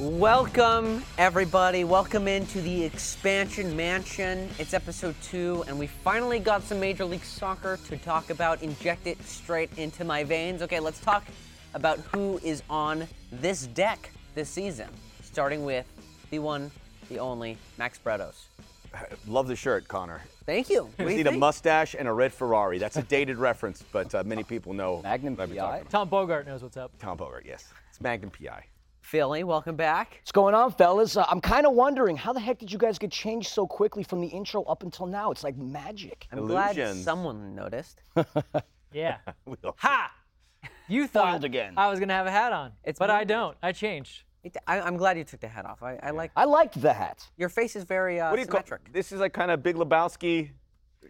Welcome, everybody. Welcome into the expansion mansion. It's episode two, and we finally got some Major League Soccer to talk about. Inject it straight into my veins. Okay, let's talk about who is on this deck this season, starting with the one, the only, Max Bretos. Love the shirt, Connor. Thank you. What do you need a think? mustache and a red Ferrari. That's a dated reference, but uh, many people know. Magnum what I'm PI? talking about. Tom Bogart knows what's up. Tom Bogart, yes. It's Magnum PI. Filly, welcome back. What's going on, fellas? Uh, I'm kind of wondering how the heck did you guys get changed so quickly from the intro up until now? It's like magic. I'm glad Illusions. someone noticed. Yeah. We all- ha! You thought Foiled again. I was gonna have a hat on, It's but I me. don't. I changed. It- I, I'm glad you took the hat off. I, I like I liked the hat. your face is very uh, What do you call symmetric. This is like kind of Big Lebowski.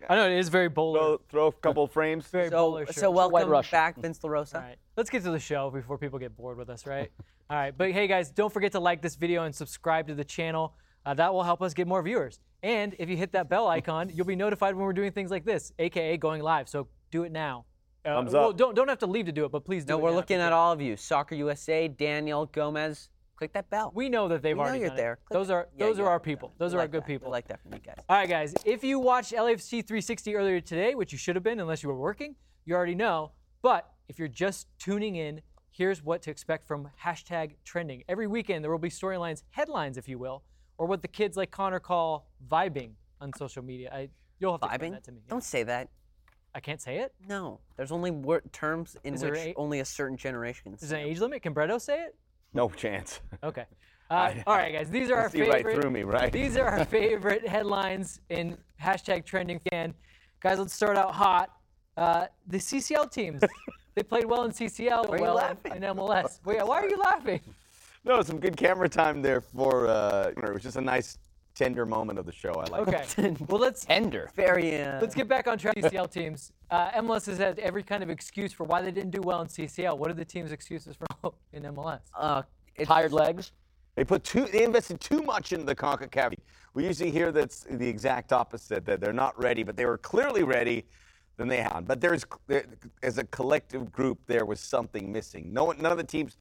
I know it is very bold. Throw, throw a couple frames. very So, bowler shirt. so welcome back, Vince La Rosa. All right, let's get to the show before people get bored with us, right? All right, but hey guys, don't forget to like this video and subscribe to the channel. Uh, that will help us get more viewers. And if you hit that bell icon, you'll be notified when we're doing things like this, aka going live. So do it now. Uh, Thumbs well, don't don't have to leave to do it, but please do No, it we're now. looking at all of you. Soccer USA, Daniel Gomez. Click that bell. We know that they've We know already you're done there. It. Those are Yeah, those are our people. We Those are like our good that. We people. like that from you guys. All right, guys. If you watched LAFC 360 earlier today, which you should have been unless you were working, you already know. But if you're just tuning in, here's what to expect from hashtag trending. Every weekend there will be storylines, headlines, if you will, or what the kids like Connor call vibing on social media. I, you'll have to Vibing? that to me. Don't say that. I can't say it. No, there's only wor- terms in Is which a- only a certain generation Is an age limit. Can Bretos say it? No chance. Okay. Uh, all right, guys. These are our See right through me, right? These are our favorite headlines in hashtag trending fan. Guys, let's start out hot. Uh, the CCL teams. they played well in CCL, are you well in MLS. Yeah, why are you laughing? No, some good camera time there for. Uh, it was just a nice, tender moment of the show. I like. Okay. well, let's Tender. Very. Uh, let's get back on track. CCL teams. Uh, MLS has had every kind of excuse for why they didn't do well in CCL. What are the team's excuses for in MLS? uh, Tired legs. They put too. They invested too much into the Concacaf. We usually hear that's the exact opposite. That they're not ready, but they were clearly ready. Then they had. But there's, there, as a collective group, there was something missing. No one, none of the teams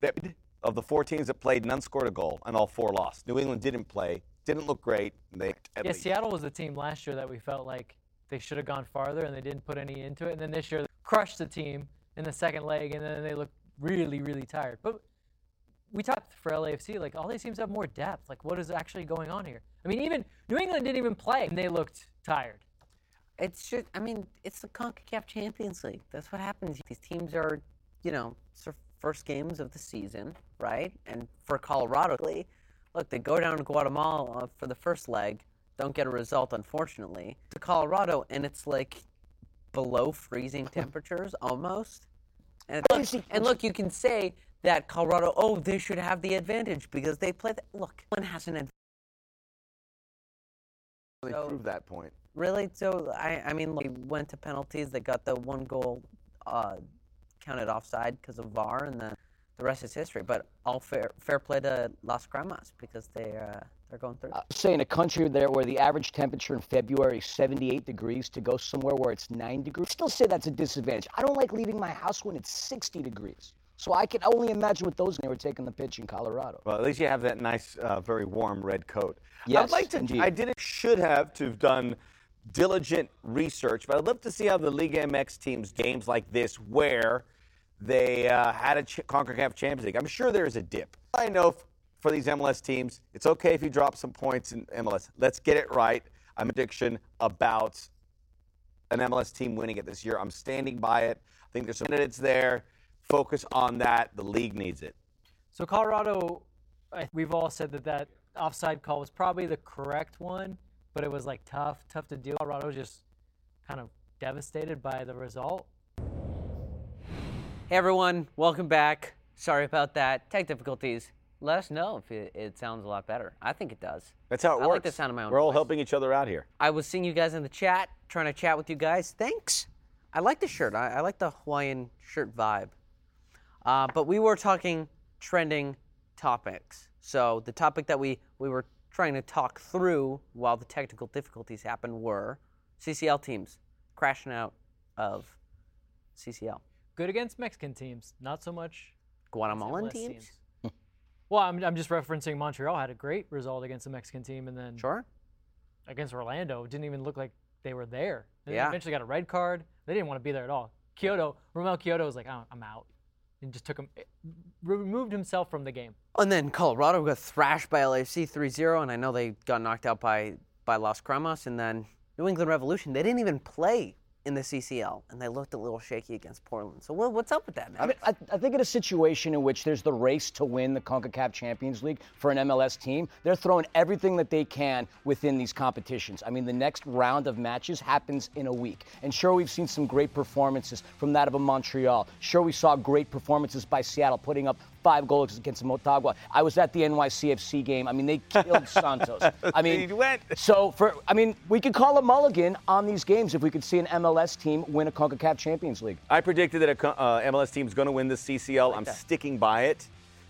that of the four teams that played, none scored a goal, and all four lost. New England didn't play, didn't look great. They Yeah, least. Seattle was the team last year that we felt like they should have gone farther and they didn't put any into it. And then this year, they crushed the team in the second leg, and then they looked really, really tired. But we talked for LAFC, like all these teams have more depth. Like, what is actually going on here? I mean, even New England didn't even play, and they looked tired. It's just. I mean, it's the Concacaf Champions League. That's what happens. These teams are, you know, it's their first games of the season, right? And for Colorado, look, they go down to Guatemala for the first leg, don't get a result, unfortunately. To Colorado, and it's like below freezing temperatures almost. And, look, and look, you can say that Colorado, oh, they should have the advantage because they play. The, look, one has an advantage. They So- proved that point. Really? So I, I mean, like, we went to penalties. They got the one goal uh, counted offside because of VAR, and then the rest is history. But all fair, fair play to Las Cremas because they uh, they're going through. Say in a country there where the average temperature in February is 78 degrees to go somewhere where it's 9 degrees, still say that's a disadvantage. I don't like leaving my house when it's 60 degrees. So I can only imagine what those they were taking the pitch in Colorado. Well, at least you have that nice, uh, very warm red coat. Yes, I'd like to. indeed. I didn't. Should have to have done diligent research, but I'd love to see how the League MX teams games like this, where they uh, had a ch- Concacaf Champions League. I'm sure there is a dip. I know f- for these MLS teams, it's okay if you drop some points in MLS. Let's get it right. I'm addiction about an MLS team winning it this year. I'm standing by it. I think there's some candidates there. Focus on that. The league needs it. So Colorado, we've all said that that offside call was probably the correct one, but it was like tough, tough to deal. Colorado was just kind of devastated by the result. Hey everyone, welcome back. Sorry about that. Tech difficulties. Let us know if it, it sounds a lot better. I think it does. That's how it I works. like the sound of my own We're all voice. helping each other out here. I was seeing you guys in the chat, trying to chat with you guys. Thanks. I like the shirt. I, I like the Hawaiian shirt vibe. Uh, but we were talking trending topics. So the topic that we, we were trying to talk through while the technical difficulties happened were CCL teams crashing out of CCL. Good against Mexican teams, not so much. Guatemalan MLS teams? Well, I'm, I'm just referencing Montreal had a great result against the Mexican team, and then Sure. against Orlando, it didn't even look like they were there. They Yeah. eventually got a red card. They didn't want to be there at all. Quioto, Romell Quioto was like, oh, I'm out, and just took him, eh, removed himself from the game. And then Colorado got thrashed by LAFC 3-0, and I know they got knocked out by by Las Cremas. And then New England Revolution, they didn't even play in the CCL, and they looked a little shaky against Portland. So what, what's up with that, man? I mean, I, I think in a situation in which there's the race to win the CONCACAF Champions League for an MLS team, they're throwing everything that they can within these competitions. I mean, the next round of matches happens in a week. And sure, we've seen some great performances from that of a Montreal. Sure, we saw great performances by Seattle putting up five goals against Motagua. I was at the NYCFC game. I mean, they killed Santos. I mean, He went. so for I mean, we could call a mulligan on these games if we could see an MLS team win a CONCACAF Champions League. I predicted that a uh, MLS team is going to win the CCL. I'm sticking by it.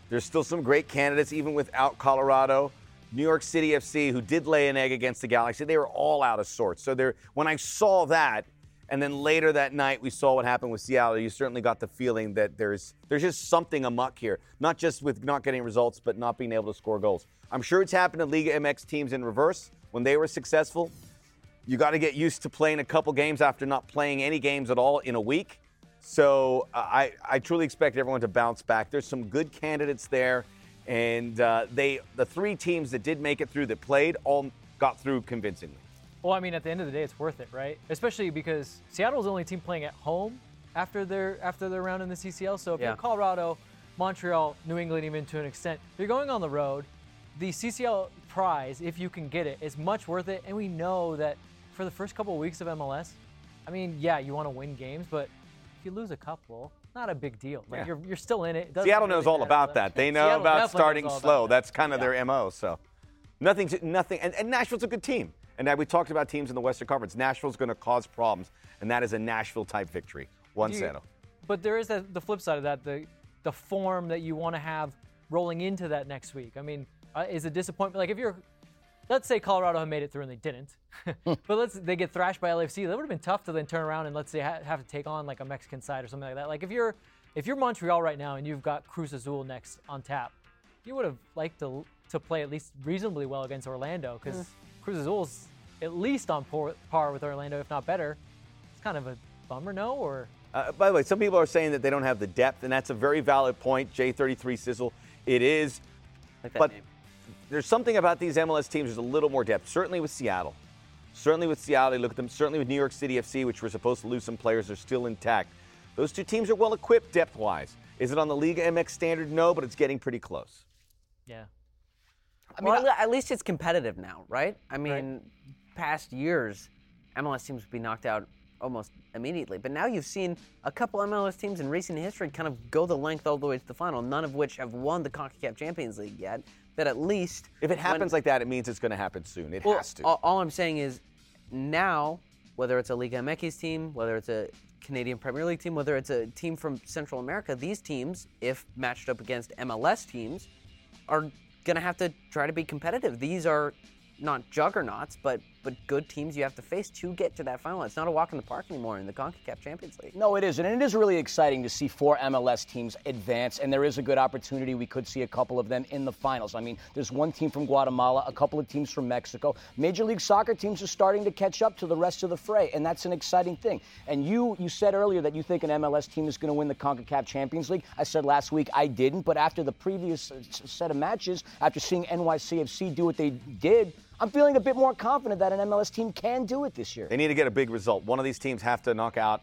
There's still some great candidates, even without Colorado. New York City FC, who did lay an egg against the Galaxy, they were all out of sorts. So there, when I saw that, and then later that night we saw what happened with Seattle, you certainly got the feeling that there's there's just something amuck here. Not just with not getting results, but not being able to score goals. I'm sure it's happened to Liga MX teams in reverse when they were successful. You got to get used to playing a couple games after not playing any games at all in a week. So uh, I, I truly expect everyone to bounce back. There's some good candidates there, and uh, they the three teams that did make it through that played all got through convincingly. Well, I mean, at the end of the day, it's worth it, right? Especially because Seattle's the only team playing at home after their after their round in the CCL. So if Yeah. you're Colorado, Montreal, New England, even to an extent, you're going on the road. The CCL prize, if you can get it, is much worth it. And we know that for the first couple of weeks of MLS, I mean, yeah, you want to win games, but if you lose a couple, not a big deal. Like Yeah. you're, you're still in it. It Seattle really knows all about that. They know Seattle about starting slow. that. That's kind of their mo. So nothing, to, nothing. And, and Nashville's a good team. And now we talked about teams in the Western Conference. Nashville's going to cause problems, and that is a Nashville type victory. One Do you- zero. But there is the, the flip side of that, the the form that you want to have rolling into that next week. I mean, uh, is a disappointment. Like if you're, let's say Colorado had made it through and they didn't, but let's they get thrashed by LFC. That would have been tough to then turn around and let's say ha- have to take on like a Mexican side or something like that. Like if you're if you're Montreal right now and you've got Cruz Azul next on tap, you would have liked to to play at least reasonably well against Orlando because Cruz Azul's at least on par, par with Orlando, if not better. It's kind of a bummer, no? Or Uh, by the way, some people are saying that they don't have the depth, and that's a very valid point. J33 Sizzle, it is. Like that but name. there's something about these MLS teams. There's a little more depth. Certainly with Seattle. Certainly with Seattle. They look at them. Certainly with New York City FC, which were supposed to lose some players, are still intact. Those two teams are well equipped depth-wise. Is it on the Liga MX standard? No, but it's getting pretty close. yeah. I mean, well, at least it's competitive now, right? I mean, past years, MLS teams would be knocked out almost immediately. But now you've seen a couple MLS teams in recent history kind of go the length all the way to the final, none of which have won the CONCACAF Champions League yet. That at least. If it when- happens like that, it means it's going to happen soon. It well, has to. All, all I'm saying is now, whether it's a Liga MX team, whether it's a Canadian Premier League team, whether it's a team from Central America, these teams, if matched up against MLS teams, are going to have to try to be competitive. These are not juggernauts, but but good teams you have to face to get to that final. It's not a walk in the park anymore in the CONCACAF Champions League. No, it isn't. And it is really exciting to see four MLS teams advance, and there is a good opportunity. We could see a couple of them in the finals. I mean, there's one team from Guatemala, a couple of teams from Mexico. Major League Soccer teams are starting to catch up to the rest of the fray, and that's an exciting thing. And you you said earlier that you think an MLS team is going to win the CONCACAF Champions League. I said last week I didn't, but after the previous uh, set of matches, after seeing NYCFC do what they did, I'm feeling a bit more confident that an MLS team can do it this year. They need to get a big result. One of these teams have to knock out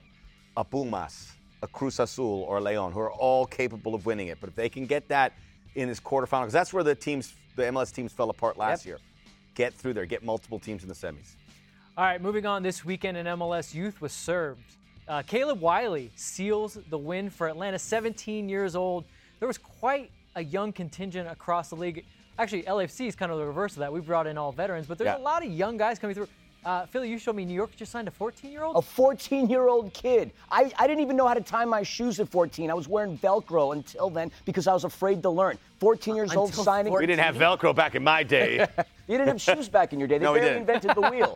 a Pumas, a Cruz Azul, or a Leon, who are all capable of winning it. But if they can get that in this quarterfinal, because that's where the teams, the MLS teams, fell apart last Yep. year. Get through there, get multiple teams in the semis. All right, moving on. This weekend in MLS, youth was served. Uh, Caleb Wiley seals the win for Atlanta, 17 years old. There was quite a young contingent across the league. Actually, LFC is kind of the reverse of that. We brought in all veterans, but there's Yeah. a lot of young guys coming through. Uh, Filly, you showed me New York just signed a 14-year-old. A 14 year old kid. I, I didn't even know how to tie my shoes at 14. I was wearing Velcro until then because I was afraid to learn. 14 years old signing. 14. We didn't have Velcro back in my day. You didn't have shoes back in your day. They No, we barely didn't. invented the wheel.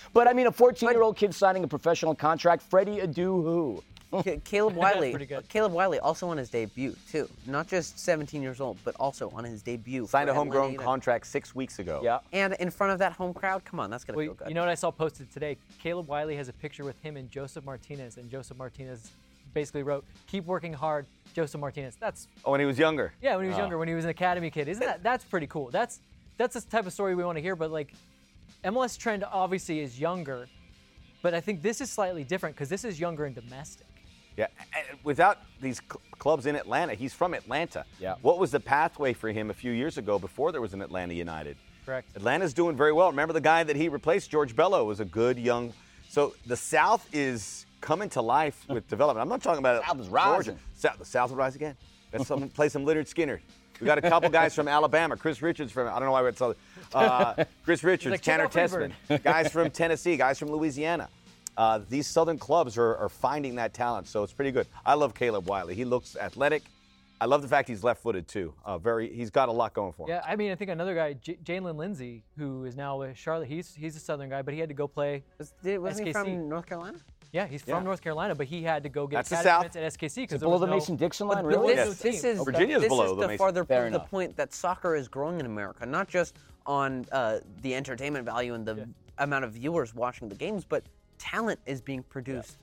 but I mean, a 14 year old kid signing a professional contract, Freddie Adu who? Ca- Caleb Wiley. good. Caleb Wiley also on his debut too. Not just 17 years old, but also on his debut. Signed a homegrown Atlanta United. contract six weeks ago. Yeah. And in front of that home crowd, come on, that's gonna Well, feel good. you know what I saw posted today? Caleb Wiley has a picture with him and Josef Martinez, and Josef Martinez basically wrote, "Keep working hard, Josef Martinez." That's Oh, when he was younger. yeah, when he was ah. younger, when he was an academy kid. Isn't that that's pretty cool? That's that's the type of story we want to hear. But like, MLS trend obviously is younger, but I think this is slightly different because this is younger and domestic. Yeah, without these cl- clubs in Atlanta, he's from Atlanta. Yeah. What was the pathway for him a few years ago before there was an Atlanta United? Correct. Atlanta's doing very well. Remember the guy that he replaced, George Bello, was a good young. So the South is coming to life with development. I'm not talking about South is Georgia. rising. South, the South will rise again. Let's play some Lynyrd Skynyrd. We got a couple guys from Alabama. Chris Richards from I don't know why it's uh, Chris Richards, like, Tanner. Tessmann, guys from Tennessee, guys from Louisiana. Uh, these Southern clubs are, are finding that talent, so it's pretty good. I love Caleb Wiley. He looks athletic. I love the fact he's left-footed too. Uh, very, he's got a lot going for him. Yeah, I mean, I think another guy, J- Jaylin Lindsey, who is now with Charlotte. He's he's a Southern guy, but he had to go play. Was, did, wasn't he from North Carolina? Yeah, he's from Yeah. North Carolina, but he had to go get That's the South. at SKC because Below the Mason-Dixon line, really? this, Yes. this is Virginia's this below is the the Mason. farther Fair the enough. point that soccer is growing in America, not just on uh, the entertainment value and the amount of viewers watching the games, but talent is being produced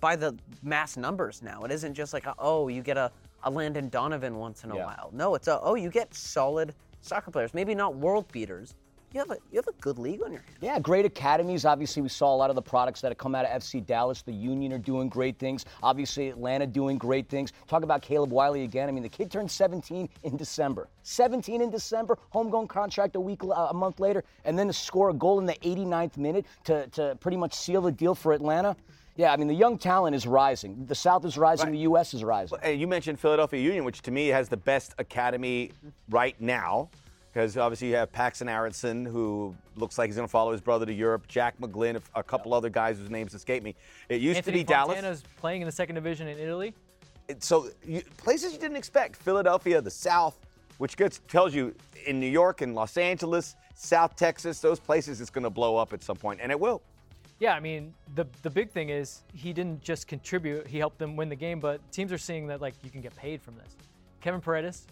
by the mass numbers now. It isn't just like a, oh you get a, a Landon Donovan once in a Yeah. while. No, it's a oh you get solid soccer players, maybe not world beaters. You have a you have a good league on your hands. Yeah, great academies. Obviously, we saw a lot of the products that have come out of FC Dallas. The Union are doing great things. Obviously, Atlanta doing great things. Talk about Caleb Wiley again. I mean, the kid turned 17 in December. 17 in December, homegrown contract a week, uh, a month later, and then to score a goal in the 89th minute to, to pretty much seal the deal for Atlanta. Yeah, I mean, the young talent is rising. The South is rising. The U.S. is rising. Hey, you mentioned Philadelphia Union, which to me has the best academy right now, because obviously you have Paxten Aaronson, who looks like he's going to follow his brother to Europe. Jack McGlynn, a couple other guys whose names escape me. It used Anthony to be Dallas. Fontana's playing in the second division in Italy. so you, places you didn't expect philadelphia the south which gets tells you in new york and los angeles south texas those places it's going to blow up at some point and it will Yeah, I mean, the the big thing is he didn't just contribute; he helped them win the game. But teams are seeing that like you can get paid from this. Kevin Paredes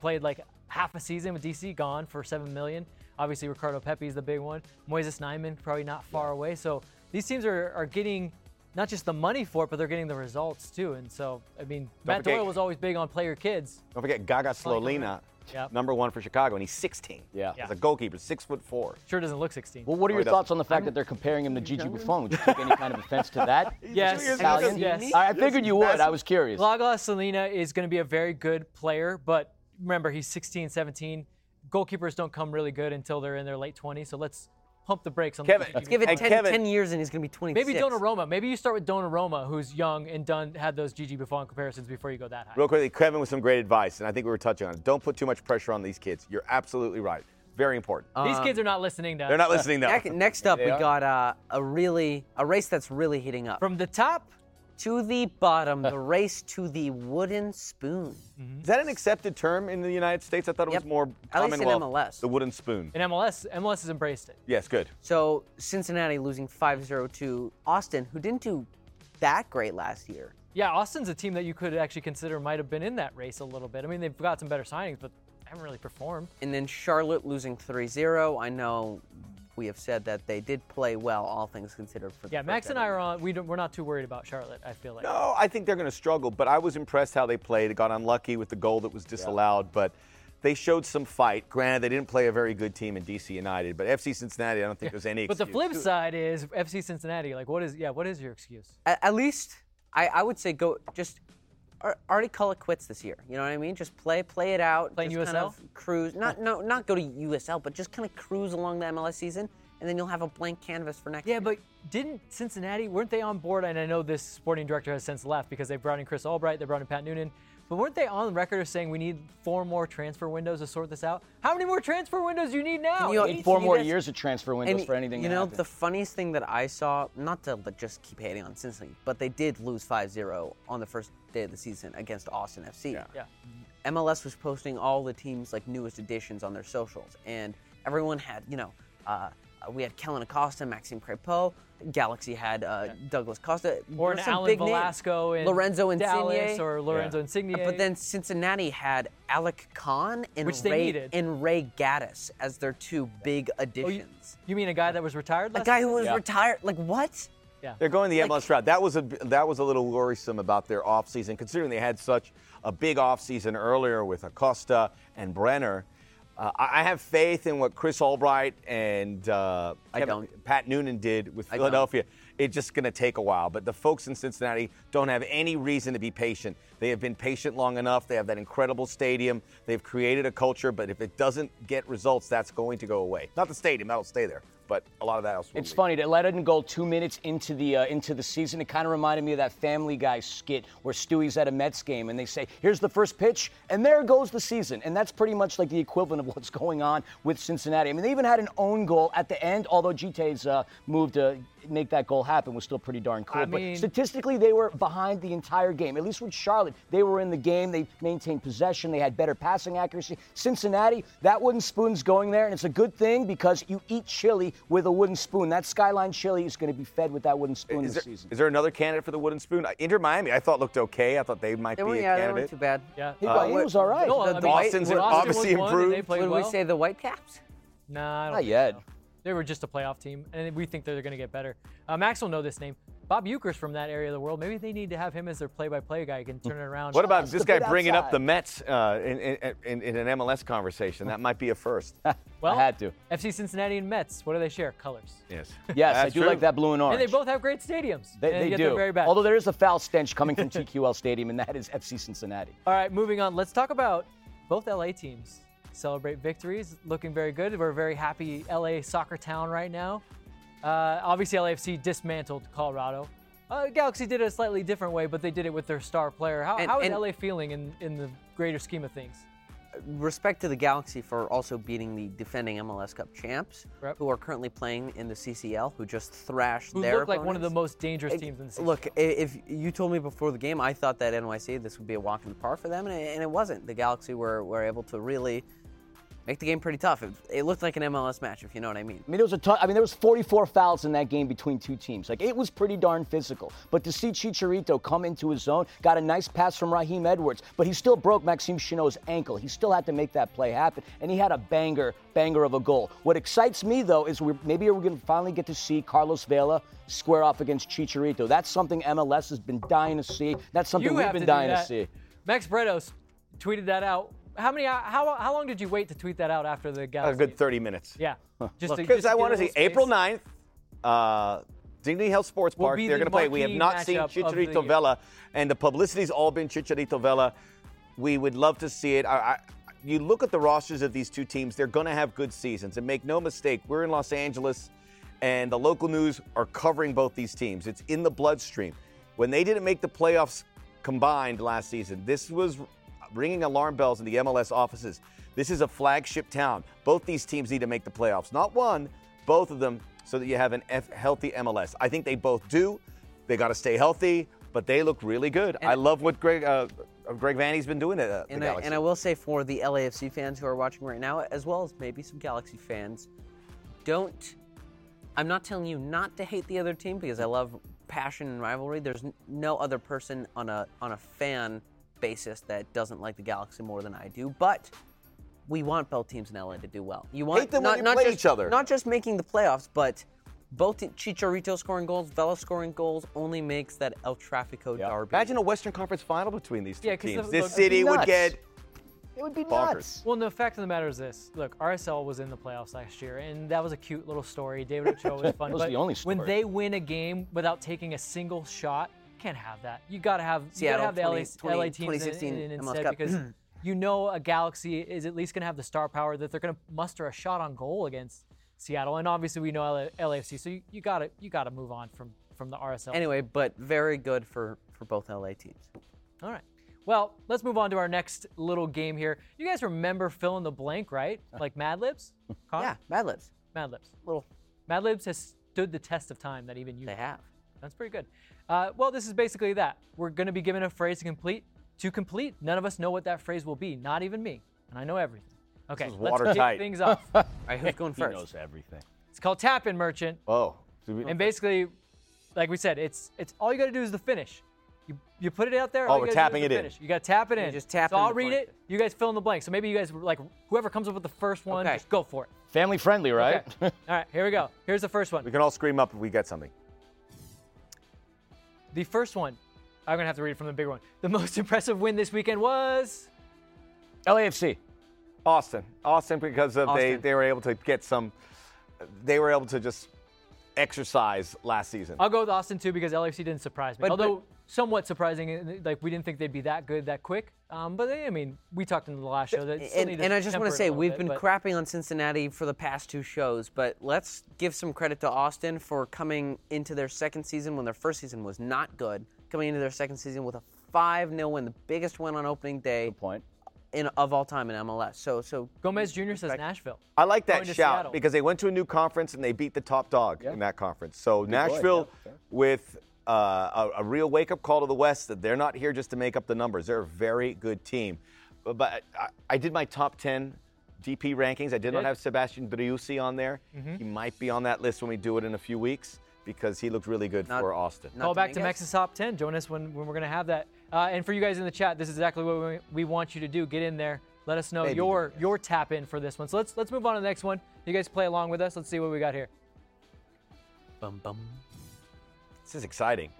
played like half a season with DC, gone for seven million. Obviously, Ricardo Pepi is the big one. Moises Nyman probably not far away. So these teams are are getting not just the money for it, but they're getting the results too. And so, I mean, Matt forget- Doyle was always big on player kids. don't forget gaga Slonina Yep. number one for chicago and he's 16 Yeah. as a goalkeeper six foot four Sure doesn't look 16. Well, what are Oh, your he doesn't. thoughts on the fact that they're comparing him to Gigi Buffon? Would you take any kind of offense to that? yes, Italian? yes. I I figured you would. I was curious. Gaga Slonina is going to be a very good player, but remember, he's 16, 17. Goalkeepers don't come really good until they're in their late 20s, so let's pump the brakes on Kevin, the let's Give it And 10, Kevin- 10 years and he's going to be 26. Maybe Donnarumma. Maybe you start with Donnarumma, who's young and done had those Gigi Buffon comparisons before you go that high. real quickly kevin with some great advice and i think we were touching on it don't put too much pressure on these kids you're absolutely right very important These kids are not listening to they're not listening though Next, next up, we got uh, a really a race that's really heating up. From the top, to the bottom, the race to the wooden spoon. is that an accepted term in the united states i thought it Yep. was more At least in MLS. the wooden spoon in MLS, MLS has embraced it. yes good So Cincinnati losing 5-0 to Austin, who didn't do that great last year. Yeah, Austin's a team that you could actually consider might have been in that race a little bit. I mean, they've got some better signings, but haven't really performed. And then Charlotte losing 3-0. I know we have said that they did play well, all things considered. For the Yeah, first Max and I are on. We don't, we're not too worried about Charlotte. I feel like. No, I think they're going to struggle, but I was impressed how they played. They got unlucky with the goal that was disallowed, but they showed some fight. Granted, they didn't play a very good team in DC United, but FC Cincinnati, I don't think there's any But the flip side is FC Cincinnati. Like, what is? Yeah, what is your excuse? At, at least I, I would say go just ar- already call it quits this year. You know what I mean? Just play play it out. Play just kind USL? of cruise. Not oh. no not go to USL, but just kind of cruise along the MLS season, and then you'll have a blank canvas for next Yeah, year. but didn't Cincinnati? Weren't they on board? And I know this sporting director has since left because they brought in Chris Albright, they brought in Pat Noonan. But weren't they on record of saying we need four more transfer windows to sort this out? How many more transfer windows do you need now? Can you- Eight? Four more that's- years of transfer windows And for anything You know, happen. the funniest thing that I saw, not to just keep hating on Cincinnati, but they did lose 5-0 on the first day of the season against Austin FC. Yeah. MLS was posting all the teams' like newest additions on their socials, and everyone had, you know, uh, we had Kellen Acosta, Maxime Crepeau, Galaxy had uh, Douglas Costa. Or an some Alan big names. Velasco in Lorenzo Dallas Insigne. or Lorenzo Insigne. But then Cincinnati had Alec Kann and Which they Ray and Ray Gaddis as their two big Oh, you, additions. you mean a guy that was retired? a guy who was Yeah. retired. Like what? Yeah. They're going the MLS route. That was a that was a little worrisome about their offseason, considering they had such a big offseason earlier with Acosta and Brenner. Uh, I have faith in what Chris Albright and uh, Kevin- Pat Noonan did with Philadelphia. It's just going to take a while. But the folks in Cincinnati don't have any reason to be patient. They have been patient long enough. They have that incredible stadium. They've created a culture. But if it doesn't get results, that's going to go away. Not the stadium; that'll stay there. But a lot of that else. It's leave. funny. They let it go two minutes into the uh, into the season. It kind of reminded me of that Family Guy skit where Stewie's at a Mets game and they say, "Here's the first pitch," and there goes the season. And that's pretty much like the equivalent of what's going on with Cincinnati. I mean, they even had an own goal at the end. Although Gite's uh, move to make that goal happen was still pretty darn cool. I but mean- statistically, they were behind the entire game. At least with Charlotte, they were in the game. They maintained possession. They had better passing accuracy. Cincinnati, that wooden spoon's going there, and it's a good thing because you eat chili with a wooden spoon. That Skyline chili is going to be fed with that wooden spoon Is this there, season. is there another candidate for the wooden spoon? Uh, Inter Miami, I thought looked okay. I thought they might They be were, a yeah, they candidate. weren't too bad. Yeah. he, Uh, he what- was all right. No, I The mean, Boston's Austin obviously was one and They improved. played Would well. we say the Whitecaps? Nah, I don't Not think yet. so. They were just a playoff team, and we think they're going to get better. Uh, Max will know this name. Bob Euchre's from that area of the world. Maybe they need to have him as their play-by-play guy. He can turn it around. What about this guy bit bringing up the Mets uh, in, in, in, in an MLS conversation? That might be a first. Well, I had to. FC Cincinnati and Mets. What do they share? Colors. yes. Yes, I do true. like that blue and orange. And they both have great stadiums. They, and they do. Very bad. Although there is a foul stench coming from TQL Stadium, and that is FC Cincinnati. All right, moving on. Let's talk about both LA teams. Celebrate victories, looking very good. We're a very happy LA soccer town right now. Uh, obviously, LAFC dismantled Colorado. Uh, Galaxy did it a slightly different way, but they did it with their star player. How, And- how is and- LA feeling in, in the greater scheme of things? Respect to the Galaxy for also beating the defending MLS Cup champs, who are currently playing in the CCL, who just thrashed Who their look like one of the most dangerous It- teams in the season. Look, if you told me before the game, I thought that NYC this would be a walk in the park for them, and it, and it wasn't. The Galaxy were, were able to really make the game pretty tough. It, it looked like an MLS match, if you know what I mean. I mean, there was a ton, I mean, there was 44 fouls in that game between two teams. Like it was pretty darn physical. But to see Chicharito come into his zone, got a nice pass from Raheem Edwards, but he still broke Maxime Chanot's ankle. He still had to make that play happen, and he had a banger, banger of a goal. What excites me though is we're, maybe we're going to finally get to see Carlos Vela square off against Chicharito. That's something MLS has been dying to see. That's something you we've have been dying to that. see. Max Bretos tweeted that out. How many? How, how long did you wait to tweet that out after the Galaxy? A good 30 minutes. Yeah. Just to, Because I want to see April space. 9th, uh, Dignity Health Sports Park. They're the going to play. We have not seen matchup of the Chicharito. Vela, and the publicity's all been Chicharito Vela. We would love to see it. I, I, you look at the rosters of these two teams, they're going to have good seasons. And make no mistake, we're in Los Angeles, and the local news are covering both these teams. It's in the bloodstream. When they didn't make the playoffs combined last season, this was ringing alarm bells in the MLS offices. This is a flagship town. Both these teams need to make the playoffs. Not one, both of them, so that you have an F- healthy MLS. I think they both do. They got to stay healthy, but they look really good. I love what Greg uh, Greg Vanney's been doing at uh, the And I, Galaxy. and I will say for the LAFC fans who are watching right now, as well as maybe some Galaxy fans, don't. I'm not telling you not to hate the other team because I love passion and rivalry. There's no other person on a on a fan basis that doesn't like the Galaxy more than I do. But we want both teams in LA to do well. You want Hate them when not, you not play just, each other. Not just making the playoffs, but both te- Chicharito scoring goals, Vela scoring goals only makes that El Trafico derby. Imagine a Western Conference final between these two Yeah, 'cause teams. the- this look- city would get It would be Bonkers. nuts. Well, the fact of the matter is this: look, RSL was in the playoffs last year, and that was a cute little story. David Ochoa was fun. That was but the only story. When they win a game without taking a single shot, you can't have that. You got to have you got to Seattle, have the LA, 20 20 LA teams 2016 in, in, MLS instead Cup. because you know a Galaxy is at least going to have the star power that they're going to muster a shot on goal against Seattle, and obviously we know LA, LAFC, so you, you got to you got to move on from from the RSL. anyway, but very good for for both LA teams. All right. Well, let's move on to our next little game here. You guys remember fill in the blank, right? Like Mad Libs? Yeah, Mad Libs. Mad Libs. Little Mad Libs has stood the test of time that even you they have. That's pretty good. Uh, well, this is basically that. We're going to be given a phrase to complete. To complete, none of us know what that phrase will be, not even me, and I know everything. Okay, is let's kick things off. All right, who's going first? He first? knows everything. It's called Tap In Merchant. oh So we- And basically, like we said, it's it's all you got to do is the finish. You, you put it out there. Oh, all you we're gotta do is tapping the it in. finish. You got to tap it in. just tap So in I'll the read blank. it. You guys fill in the blank. So maybe you guys like whoever comes up with the first one, Okay. just go for it. Family friendly, right? Okay. all right, here we go. Here's the first one. we can all scream up if we get something. The first one. I'm gonna have to read it from the bigger one. The most impressive win this weekend was. LAFC. Austin. Austin because of they, Austin. they were able to get some they were able to just exercise last season. I'll go with Austin too because LAFC didn't surprise me. But- Although somewhat surprising, uh, like we didn't think they'd be that good that quick. Um, but they, I mean, we talked in the last show that and, and I just want to say we've bit, been but- crapping on Cincinnati for the past two shows, but let's give some credit to Austin for coming into their second season when their first season was not good, coming into their second season with a 5-0 win, the biggest win on opening day Good point. in of all time in MLS. So so Gomez Jr. says Nashville. I like that Going shout Seattle. because they went to a new conference and they beat the top dog Yeah. in that conference. So Nashville, yeah, with uh, a, a real wake-up call to the West, that they're not here just to make up the numbers. They're a very good team. But, but I, I did my top 10 DP rankings. I did not have Sebastian Driussi on there. Mm-hmm. He might be on that list when we do it in a few weeks because he looked really good Not- for Austin. Call back to Dominguez? Top 10. Join us when, when we're going to have that. Uh, and for you guys in the chat, this is exactly what we, we want you to do. Get in there. Let us know Maybe your Dominguez. your tap in for this one. So let's let's move on to the next one. You guys play along with us. Let's see what we got here. bum bum. This is exciting.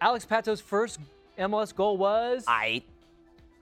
Alex Pato's first MLS goal was. I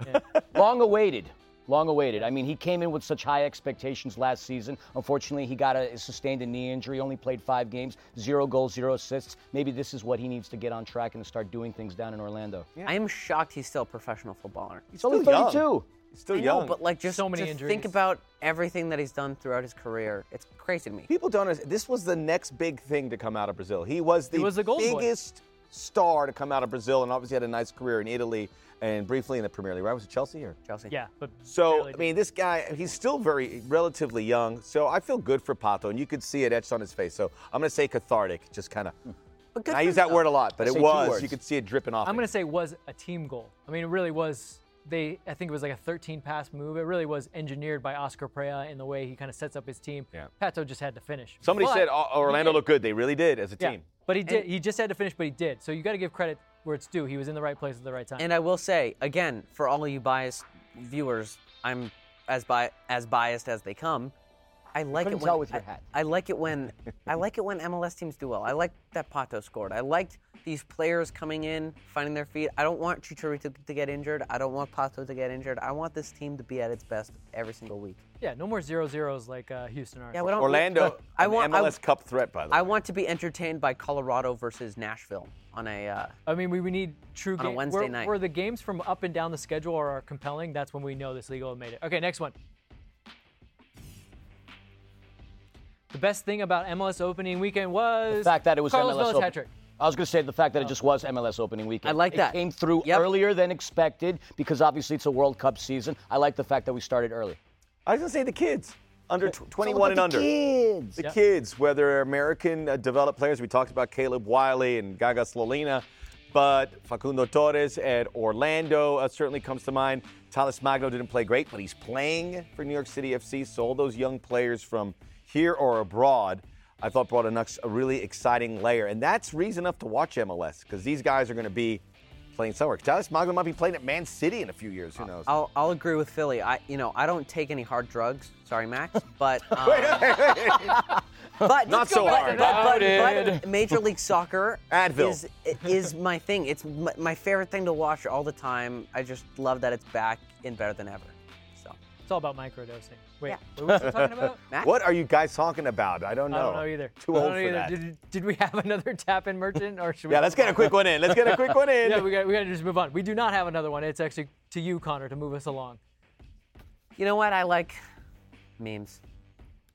Long awaited. Long awaited. I mean, he came in with such high expectations last season. Unfortunately, he got a sustained a knee injury. Only played five games, zero goals, zero assists. Maybe this is what he needs to get on track and start doing things down in Orlando. I am shocked he's still a professional footballer. He's only still young. 32. He's still I young. know, but like just, So many just injuries. think about everything that he's done throughout his career. It's crazy to me. People don't understand. This was the next big thing to come out of Brazil. He was the, was the golden boy. biggest star to come out of Brazil and obviously had a nice career in Italy and briefly in the Premier League. Right? Was it Chelsea or? Chelsea. Yeah, but So, barely I did. mean, this guy, he's still very relatively young. So I feel good for Pato, and you could see it etched on his face. So I'm going to say cathartic, just kind of. Hmm. But good I for use that him, word a lot, but it say two was. words. You could see it dripping off. I'm him. going to say was a team goal. I mean, it really was. They, I think it was like a 13 pass move. It really was engineered by Oscar Pareja in the way he kind of sets up his team. Yeah. Pato just had to finish. Somebody But said "Oh, Orlando looked good. They really did as a Yeah, team. but he did. He just had to finish, but he did. So you got to give credit where it's due. He was in the right place at the right time. And I will say again, for all of you biased viewers, I'm as bi- as biased as they come. I like couldn't it when tell with your I- hat. I, like it when I like it when MLS teams do well. I like that Pato scored. I liked these players coming in, finding their feet. I don't want Chicharito to get injured. I don't want Pato to get injured. I want this team to be at its best every single week. yeah, no more zero zeros like uh, Houston are. Yeah, we don't. Orlando, I an want. I- MLS Cup threat, by the way. I want to be entertained by Colorado versus Nashville on a. Uh, I mean, we, we need true On a. Wednesday where, night. where the games from up and down the schedule are, are compelling, that's when we know this league will have made it. Okay, next one. The best thing about MLS opening weekend was The fact that it was Carlos MLS Vela's Open. hat trick. I was going to say the fact that it just was MLS opening weekend. I like that. It came through Yep. earlier than expected because obviously it's a World Cup season. I like the fact that we started early. I was going to say the kids, under tw- 21 and about under. the Kids. The Yep. kids, whether American uh, developed players, we talked about Caleb Wiley and Gaga Slonina, but Facundo Torres at Orlando uh, certainly comes to mind. Talles Magno didn't play great, but he's playing for New York City FC. So all those young players from here or abroad, I thought brought a, nux- a really exciting layer. And that's reason enough to watch MLS because these guys are going to be playing somewhere. Talles Magno might be playing at Man City in a few years. Who knows? I'll, I'll agree with Filly. I you know I don't take any hard drugs. Sorry, Max, but um, but Not so hard. But, but, Noted. but Major League Soccer Advil. is is my thing. It's my, my favorite thing to watch all the time. I just love that it's back in better than ever. So It's all about microdosing. Wait, Yeah. what was I talking about? Max, what are you guys talking about? I don't know. I don't know either. Too old for either. that. Did, did we have another tap in merchant or should we? Yeah, let's get a quick one in. Let's get a quick one in. Yeah, we got we got to just move on. We do not have another one. It's actually to you, Connor, to move us along. you know what? I like memes.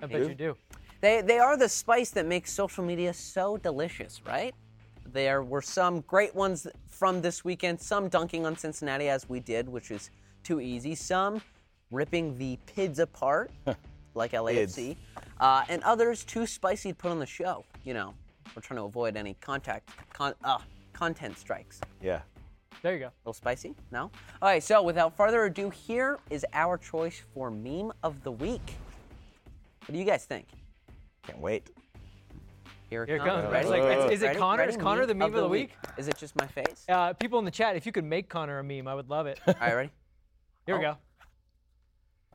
I bet you do. They they are the spice that makes social media so delicious, right? There were some great ones from this weekend, some dunking on Cincinnati as we did, which is too easy. Some ripping the PIDs apart, like LAFC, uh, and others too spicy to put on the show. You know, we're trying to avoid any contact con- uh, content strikes. Yeah. There you go. A little spicy? No? All right, so without further ado, here is our choice for meme of the week. What do you guys think? Can't wait. Here it Here it comes. comes. Ready? It's like- Ready? it's- is it Ready? Connor? Ready? Is Connor the meme of the week? Is it just my face? Uh, people in the chat, if you could make Connor a meme, I would love it. All right, ready? Here we go.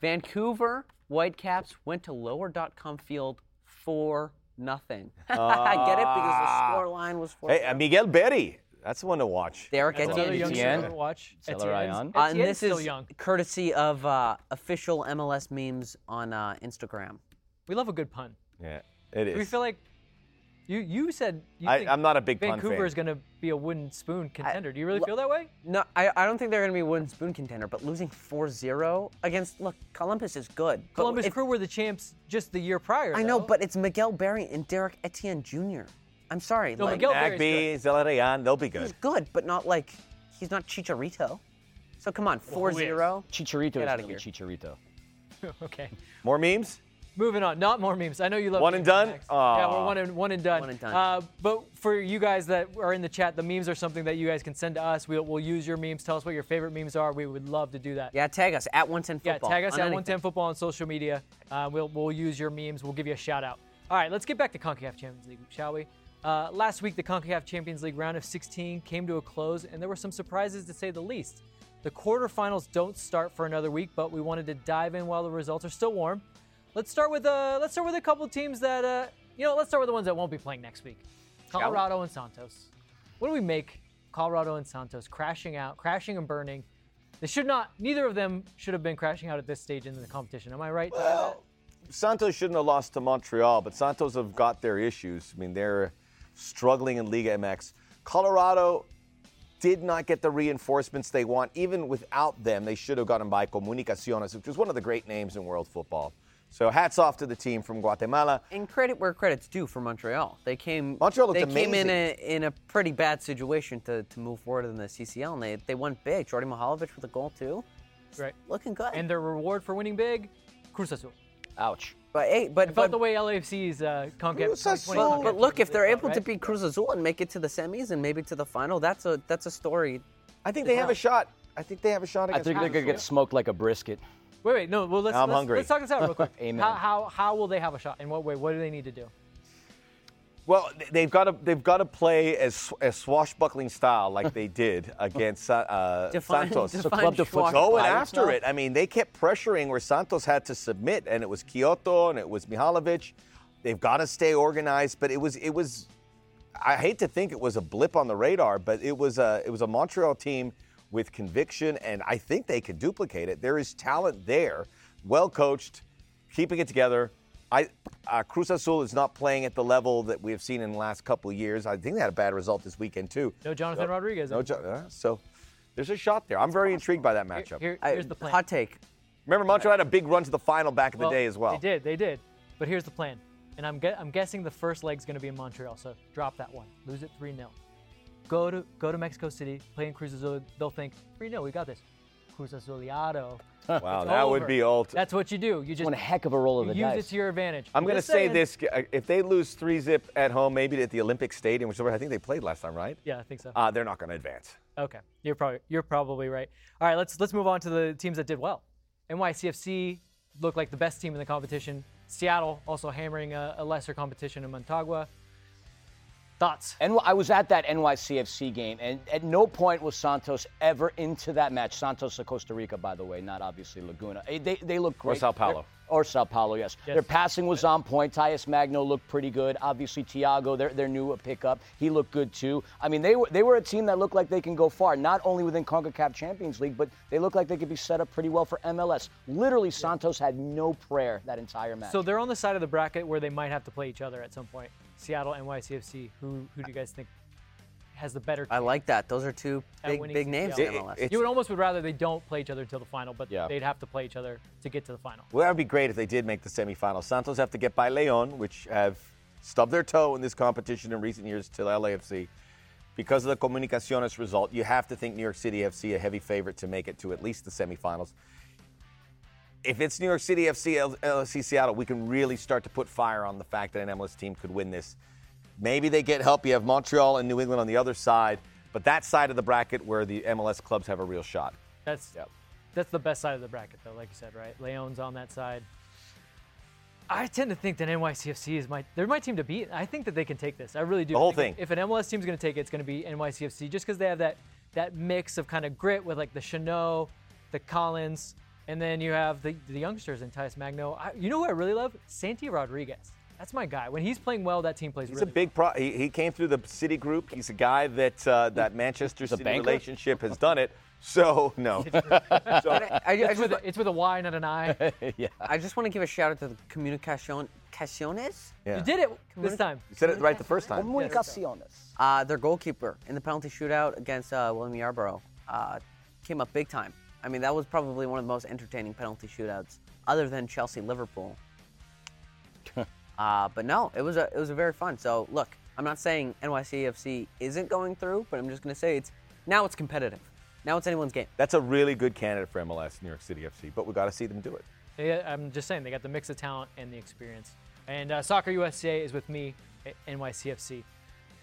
Vancouver Whitecaps went to lower.com field for nothing. I get it because the score line was four. Hey, uh, Miguel Berry. That's the one to watch. Derek That's Etienne. another youngster Etienne. to watch. Celery Etienne's, on. Uh, and this is young. courtesy of uh, official MLS memes on uh, Instagram. We love a good pun. Yeah, it is. We feel like you you said you I, think I'm not a big pun Vancouver fan. is going to be a wooden spoon contender. Do you really lo- feel that way? No, I, I don't think they're going to be a wooden spoon contender, but losing 4-0 against look, Columbus is good. but Columbus if- Crew were the champs just the year prior. I know, but it's Miguel Berry and Derrick Etienne Jr. I'm sorry. No, like, Miguel Berry's Nagbe, Zelarayan, they'll be good. he's good, but not like he's not Chicharito. So come on, 4-0. Chicharito Get is outta really here. Chicharito. okay. More memes? Moving on, not more memes. I know you love One and done? Yeah, we're one and one and done. One and done. Uh, but for you guys that are in the chat, the memes are something that you guys can send to us. We'll, we'll use your memes. Tell us what your favorite memes are. We would love to do that. Yeah, tag us at 110 football. Yeah, tag us on at anything. 110 Football on social media. Uh, we'll, we'll use your memes. We'll give you a shout out. All right, let's get back to CONCACAF Champions League, shall we? Uh, last week, the CONCACAF Champions League round of 16 came to a close, and there were some surprises to say the least. The quarterfinals don't start for another week, but we wanted to dive in while the results are still warm. Let's start with uh, let's start with a couple teams that uh, you know. Let's start with the ones that won't be playing next week. we? Colorado and Santos. What do we make Colorado and Santos crashing out, crashing and burning? They should not. Neither of them should have been crashing out at this stage in the competition. Am I right? that? Santos shouldn't have lost to Montreal, but Santos have got their issues. I mean, they're struggling in Liga MX. Colorado did not get the reinforcements they want. Even without them, they should have gotten by Comunicaciones, which was one of the great names in world football. So hats off to the team from Guatemala. And credit where credit's due for Montreal. They came. Montreal looked They came in a in a pretty bad situation to, to move forward in the CCL, and they they won big. Djordje Mihailovic with a goal too. Right. Looking good. And their reward for winning big, Cruz Azul. Ouch. but hey, but I felt but, the way LAFC's uh, CONCACAF Cruz 2020 Azul. CONCACAF but look, if they're able League to felt, beat Cruz Azul and make it to the semis and maybe to the final, that's a that's a story. I think they have a shot. I think they have a shot I against think they're gonna get smoked like a brisket. Wait, wait, no. Well, let's I'm let's, hungry. let's talk this out real quick. Amen. How, how how will they have a shot? In what way? What do they need to do? Well, they've got to they've got to play as, as swashbuckling style like they did against uh, Define- Santos. define club de foot- going after it. I mean, they kept pressuring where Santos had to submit, and it was Quioto and it was Mihailovic. They've got to stay organized, but it was it was. I hate to think it was a blip on the radar, but it was a it was a Montreal team with conviction, and I think they could duplicate it. There is talent there, well coached, keeping it together. I uh, Cruz Azul is not playing at the level that we have seen in the last couple of years. I think they had a bad result this weekend too. No Jonathan So- Rodriguez. No, Jo- uh, so there's a shot there. I'm very intrigued by that matchup. here- I- here's the plan. Hot take. Remember, Montreal had a big run to the final back in Well, the day as well. They did, they did. But here's the plan. And I'm, gue- I'm guessing the first leg's going to be in Montreal, so drop that one. Lose it 3 0. Go to go to Mexico City, play in Cruz Azul. They'll think 3 0, we got this. Cruz Azuliado. Wow, It's that would be ult. That's what you do. You just One heck of a roll of the use dice. it to your advantage. I'm going to say saying. this: uh, if they lose three zip at home, maybe at the Olympic Stadium, which is where I think they played last time, right? Yeah, I think so. Uh, they're not going to advance. Okay, you're probably you're probably right. All right, let's let's move on to the teams that did well. NYCFC looked like the best team in the competition. Seattle also hammering a, a lesser competition in Motagua. Thoughts? And I was at that NYCFC game, and at no point was Santos ever into that match. Santos of Costa Rica, by the way, not obviously Laguna. Eh, They, they look great. Or Sao Paulo. They're- Or Sao Paulo, yes. Yes. Their passing was on point. Talles Magno looked pretty good. Obviously, Thiago, their, their new pickup, he looked good too. I mean, they were they were a team that looked like they can go far, not only within CONCACAF Champions League, but they look like they could be set up pretty well for MLS. Literally, Santos had no prayer that entire match. So they're on the side of the bracket where they might have to play each other at some point. Seattle, NYCFC. Who who do you guys think has the better? I like that. Those are two big big names in It- MLS. it- You would almost would rather they don't play each other until the final, but Yeah. they'd have to play each other to get to the final. Well, that would be great if they did make the semifinals. Santos have to get by Leon, which have stubbed their toe in this competition in recent years to LAFC. Because of the Comunicaciones result, you have to think New York City FC a heavy favorite to make it to at least the semifinals. If it's New York City FC, L- LSC Seattle, we can really start to put fire on the fact that an MLS team could win this. Maybe they get help. You have Montreal and New England on the other side, but that side of the bracket where the MLS clubs have a real shot. That's Yep. that's the best side of the bracket, though. Like you said, right? Leon's on that side. I tend to think that NYCFC is my they're my team to beat. I think that they can take this. I really do. The whole thing. If an MLS team's going to take it, it's going to be NYCFC, just because they have that that mix of kind of grit with like the Chanot, the Callens, and then you have the the youngsters in Talles Magno. I, you know who I really love? Santi Rodriguez. That's my guy. When he's playing well, that team plays He's really a big pro. He, he came through the City Group. He's a guy that uh, that Manchester City banker? relationship has done it. So no. so, I, I It's just, with, a, it's with a Y, not an I. yeah. I just want to give a shout out to the Comunicacion Caciones. yeah. You did it this time. You said it right the first time. Comunicaciones. Uh, their goalkeeper in the penalty shootout against uh, William Yarbrough uh, came up big time. I mean, that was probably one of the most entertaining penalty shootouts, other than Chelsea Liverpool. uh, but no, it was a it was a very fun. So look, I'm not saying NYCFC isn't going through, but I'm just going to say it's now it's competitive. Now it's anyone's game. That's a really good candidate for MLS, New York City FC. But we got to see them do it. They, I'm just saying they got the mix of talent and the experience. And uh, Soccer USA is with me at NYCFC.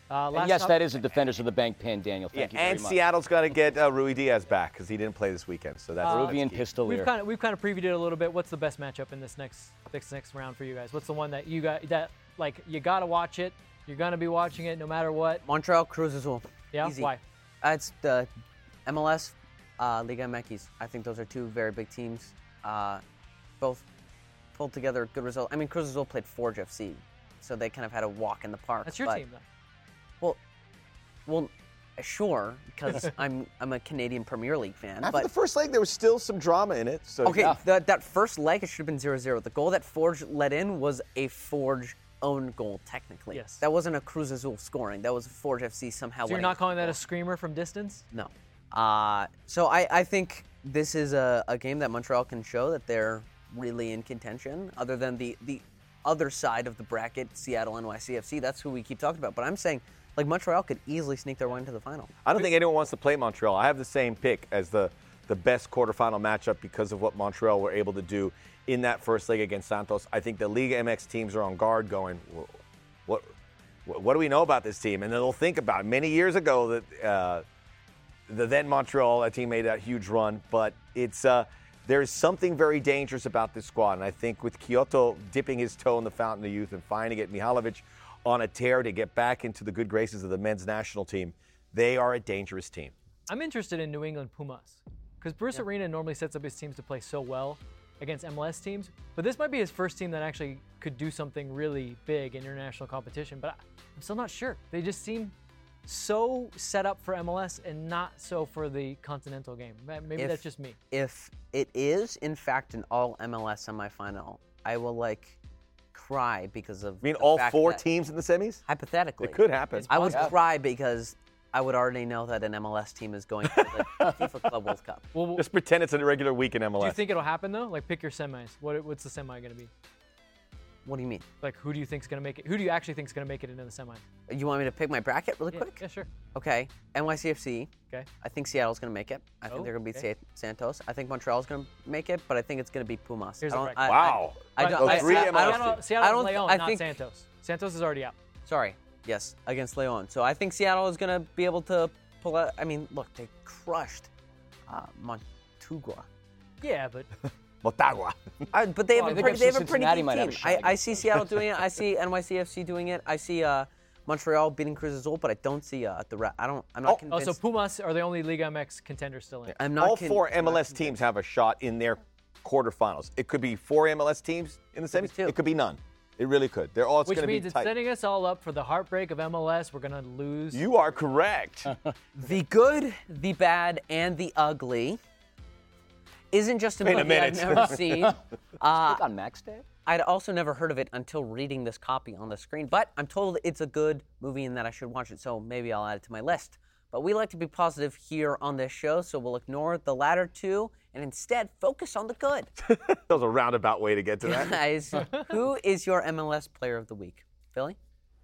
Uh, And yes, that is a defenders of the bank pin, Daniel. Thank you very and much. Seattle's got to get uh, Ruidiaz back because he didn't play this weekend. So that's Peruvian that's key. pistol We've kind of we've kind of previewed it a little bit. What's the best matchup in this next this next round for you guys? What's the one that you got that like you got to watch it? You're gonna be watching it no matter what. Montreal Cruz Azul. Yeah, Easy. why? Uh, it's the MLS, uh, Liga MX. I think those are two very big teams. Uh, both pulled together good result. I mean, Cruz Azul played Forge FC, so they kind of had a walk in the park. That's your but- team though. Well, well, sure, because I'm I'm a Canadian Premier League fan. After but the first leg, there was still some drama in it. So okay, yeah. that that first leg it should have been 0-0. The goal that Forge let in was a Forge own goal technically. Yes. That wasn't a Cruz Azul scoring. That was Forge FC somehow. So you're not calling that a screamer from distance? No. Uh, so I, I think this is a, a game that Montreal can show that they're really in contention, other than the, the other side of the bracket, Seattle NYCFC. That's who we keep talking about. But I'm saying, like, Montreal could easily sneak their way into the final. I don't think anyone wants to play Montreal. I have the same pick as the the best quarterfinal matchup because of what Montreal were able to do in that first leg against Santos. I think the Liga MX teams are on guard, going, what, what, do we know about this team? And they'll think about it. Many years ago, that uh, the then Montreal a team made a huge run, but it's uh, there's something very dangerous about this squad, and I think with Quioto dipping his toe in the fountain of youth and finding it, Mihailovic on a tear to get back into the good graces of the men's national team, they are a dangerous team. I'm interested in New England Pumas because Bruce Arena normally sets up his teams to play so well against MLS teams, but this might be his first team that actually could do something really big in international competition. But I'm still not sure. They just seem so set up for MLS and not so for the continental game. Maybe If- that's just me. If it is, in fact, an all MLS semifinal, I will, like, cry because of. I mean, the all fact four that- teams in the semis? Hypothetically. It could happen. I would possible. cry because I would already know that an MLS team is going to the FIFA Club World Cup. Well, Just pretend it's a regular week in MLS. do you think it'll happen though? Like, pick your semis. What, what's the semi going to be? What do you mean? Like, who do you think's going to make it? Who do you actually think's going to make it into the semi? You want me to pick my bracket really Yeah, quick? yeah, sure. Okay. NYCFC. Okay. I think Seattle's going to make it. I think Oh, they're going to beat okay. Sa- Santos. I think Montreal's going to make it, but I think it's going to be Pumas. Here's I the don't, bracket. I, Wow. I, I don't, Those I, three I, I don't, teams. Seattle I don't, Leon, I not think, Santos. Santos is already out. Sorry. Yes, against Leon. So I think Seattle is going to be able to pull out. I mean, look, they crushed uh, Motagua. Yeah, but Motagua. I, but they have Well, I a think pretty, they have a pretty good might have team. I, I see. Seattle doing it. I see NYCFC doing it. I see uh, Montreal beating Cruz Azul, but I don't see uh, the. Ra- I don't. I'm not Oh, oh, so Pumas are the only Liga MX contenders still in. I'm not. All con- four MLS teams have a shot in their quarterfinals. It could be four MLS teams in the Could be semis. It could be none. It really could. They're all. It's Which going to be means it's tight. setting us all up for the heartbreak of MLS. We're gonna lose. You are correct. The good, the bad, and the ugly isn't just a Wait a movie I've minute. never seen. Uh, on Max Day. I'd also never heard of it until reading this copy on the screen, but I'm told it's a good movie and that I should watch it, so maybe I'll add it to my list. But we like to be positive here on this show, so we'll ignore the latter two and instead focus on the good. that was a roundabout way to get to that. Guys, who is your MLS player of the week? Philly?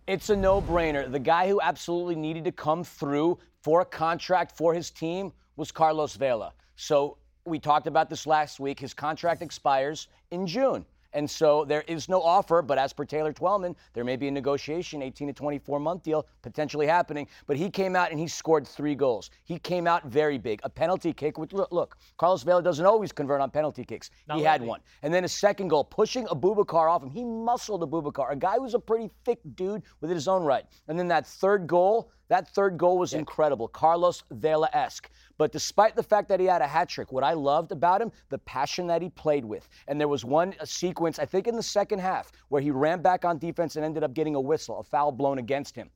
It's a no-brainer. The guy who absolutely needed to come through for a contract for his team was Carlos Vela. So we talked about this last week. His contract expires in June. And so there is no offer, but as per Taylor Twellman, there may be a negotiation, 18 to 24 month deal potentially happening. But he came out and he scored three goals. He came out very big. A penalty kick, which look, look Carlos Vela doesn't always convert on penalty kicks. Not he had one. And then a second goal, pushing Abubakar off him. He muscled Abubakar, a guy who's a pretty thick dude within his own right. And then that third goal, that third goal was incredible. Carlos Vela esque. But despite the fact that he had a hat trick, what I loved about him, the passion that he played with. And there was one sequence, I think in the second half, where he ran back on defense and ended up getting a whistle, a foul blown against him.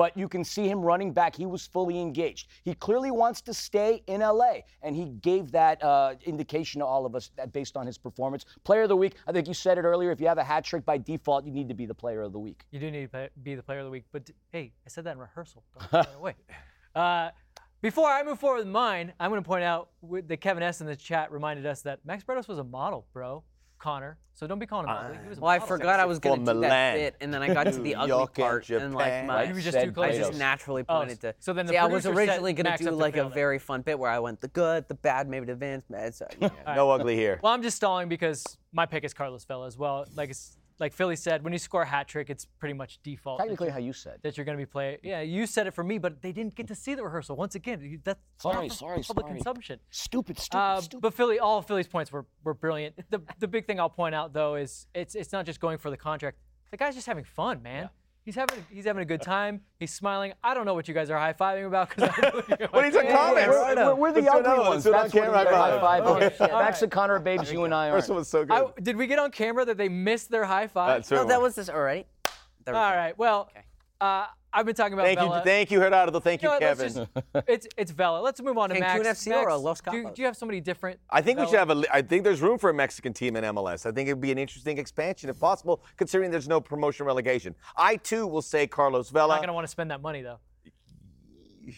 But you can see him running back. He was fully engaged. He clearly wants to stay in LA, and he gave that uh, indication to all of us that based on his performance. Player of the week. I think you said it earlier. If you have a hat trick by default, you need to be the player of the week. You do need to be the player of the week. But hey, I said that in rehearsal. Don't throw it away. Uh, before I move forward with mine, I'm going to point out that Kevin S. in the chat reminded us that Max Bretos was a model, bro. Connor. So don't be Connor him ugly. He was a Well, I model. forgot I was going to do that Milan. bit, and then I got to the ugly York and part, and like Japan. my, Right, You were just said too close. I Bretos. just naturally Oh, pointed to. so then the See, I was producer set originally going to do up to like fail a there. very fun bit where I went the good, the bad, maybe the advanced. bad, So, yeah. No ugly here. Well, I'm just stalling because my pick is Carlos Vela as well. Like it's, like Philly said, when you score a hat trick, it's pretty much default. Technically, you- how you said. that you're going to be playing. Yeah, you said it for me, but they didn't get to see the rehearsal. Once again, that's Sorry, not sorry, public sorry. consumption. Stupid, stupid, Uh, stupid. but Philly, all of Philly's points were, were brilliant. The the big thing I'll point out though is it's it's not just going for the contract. The guy's just having fun, man. He's having he's having a good time. He's smiling. I don't know what you guys are high fiving about because What are you talking comments? we're, we're, we're the Let's ugly ones. Let's on That's what camera. they're High five. high-fiving. Oh, shit. Max and Connor babes, you and I First are. one was so good. I, did we get on camera that they missed their high five? That's No, that was this All right. All right. we all go. right. Well, uh, I've been talking about Thank you, thank you, Gerardo. Thank You you, know Kevin. just- it's it's Vela. Let's move on to Cancun Max. FC or Max, Los do, Cabos? do you have somebody different? I think we should have a. I think there's room for a Mexican team in MLS. I think it would be an interesting expansion if possible, considering there's no promotion relegation. I too will say Carlos I'm Vela. not gonna want to spend that money though.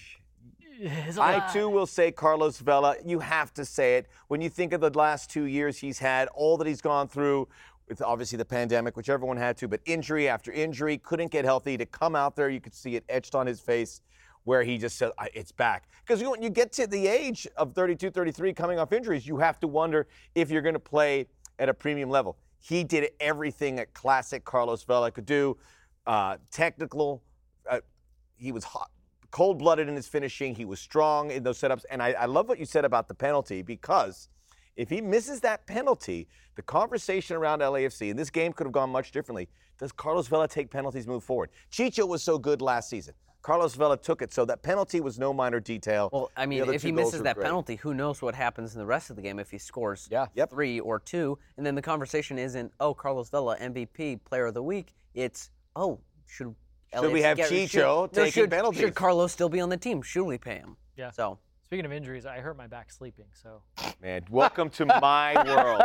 It's a I lot. too will say Carlos Vela. You have to say it. When you think of the last two years he's had, all that he's gone through, with obviously the pandemic, which everyone had to, but injury after injury, couldn't get healthy. To come out there, you could see it etched on his face where he just said, it's back. Because when you get to the age of 32, 33, coming off injuries, you have to wonder if you're going to play at a premium level. He did everything a classic Carlos Vela could do. Uh, technical, uh, he was hot, cold-blooded in his finishing. He was strong in those setups, and I, I love what you said about the penalty because if he misses that penalty, the conversation around LAFC, and this game could have gone much differently. Does Carlos Vela take penalties, move forward? Chicho was so good last season. Carlos Vela took it, so that penalty was no minor detail. Well, I mean, if he misses that great. penalty, who knows what happens in the rest of the game if he scores Yeah. Yep. three or two. And then the conversation isn't, oh, Carlos Vela, MVP, player of the week. It's, oh, should Should we have get- Chicho should- no, taking should, penalties? Should Carlos still be on the team? Should we pay him? Yeah. So, Speaking of injuries, I hurt my back sleeping. So Man, welcome to my world.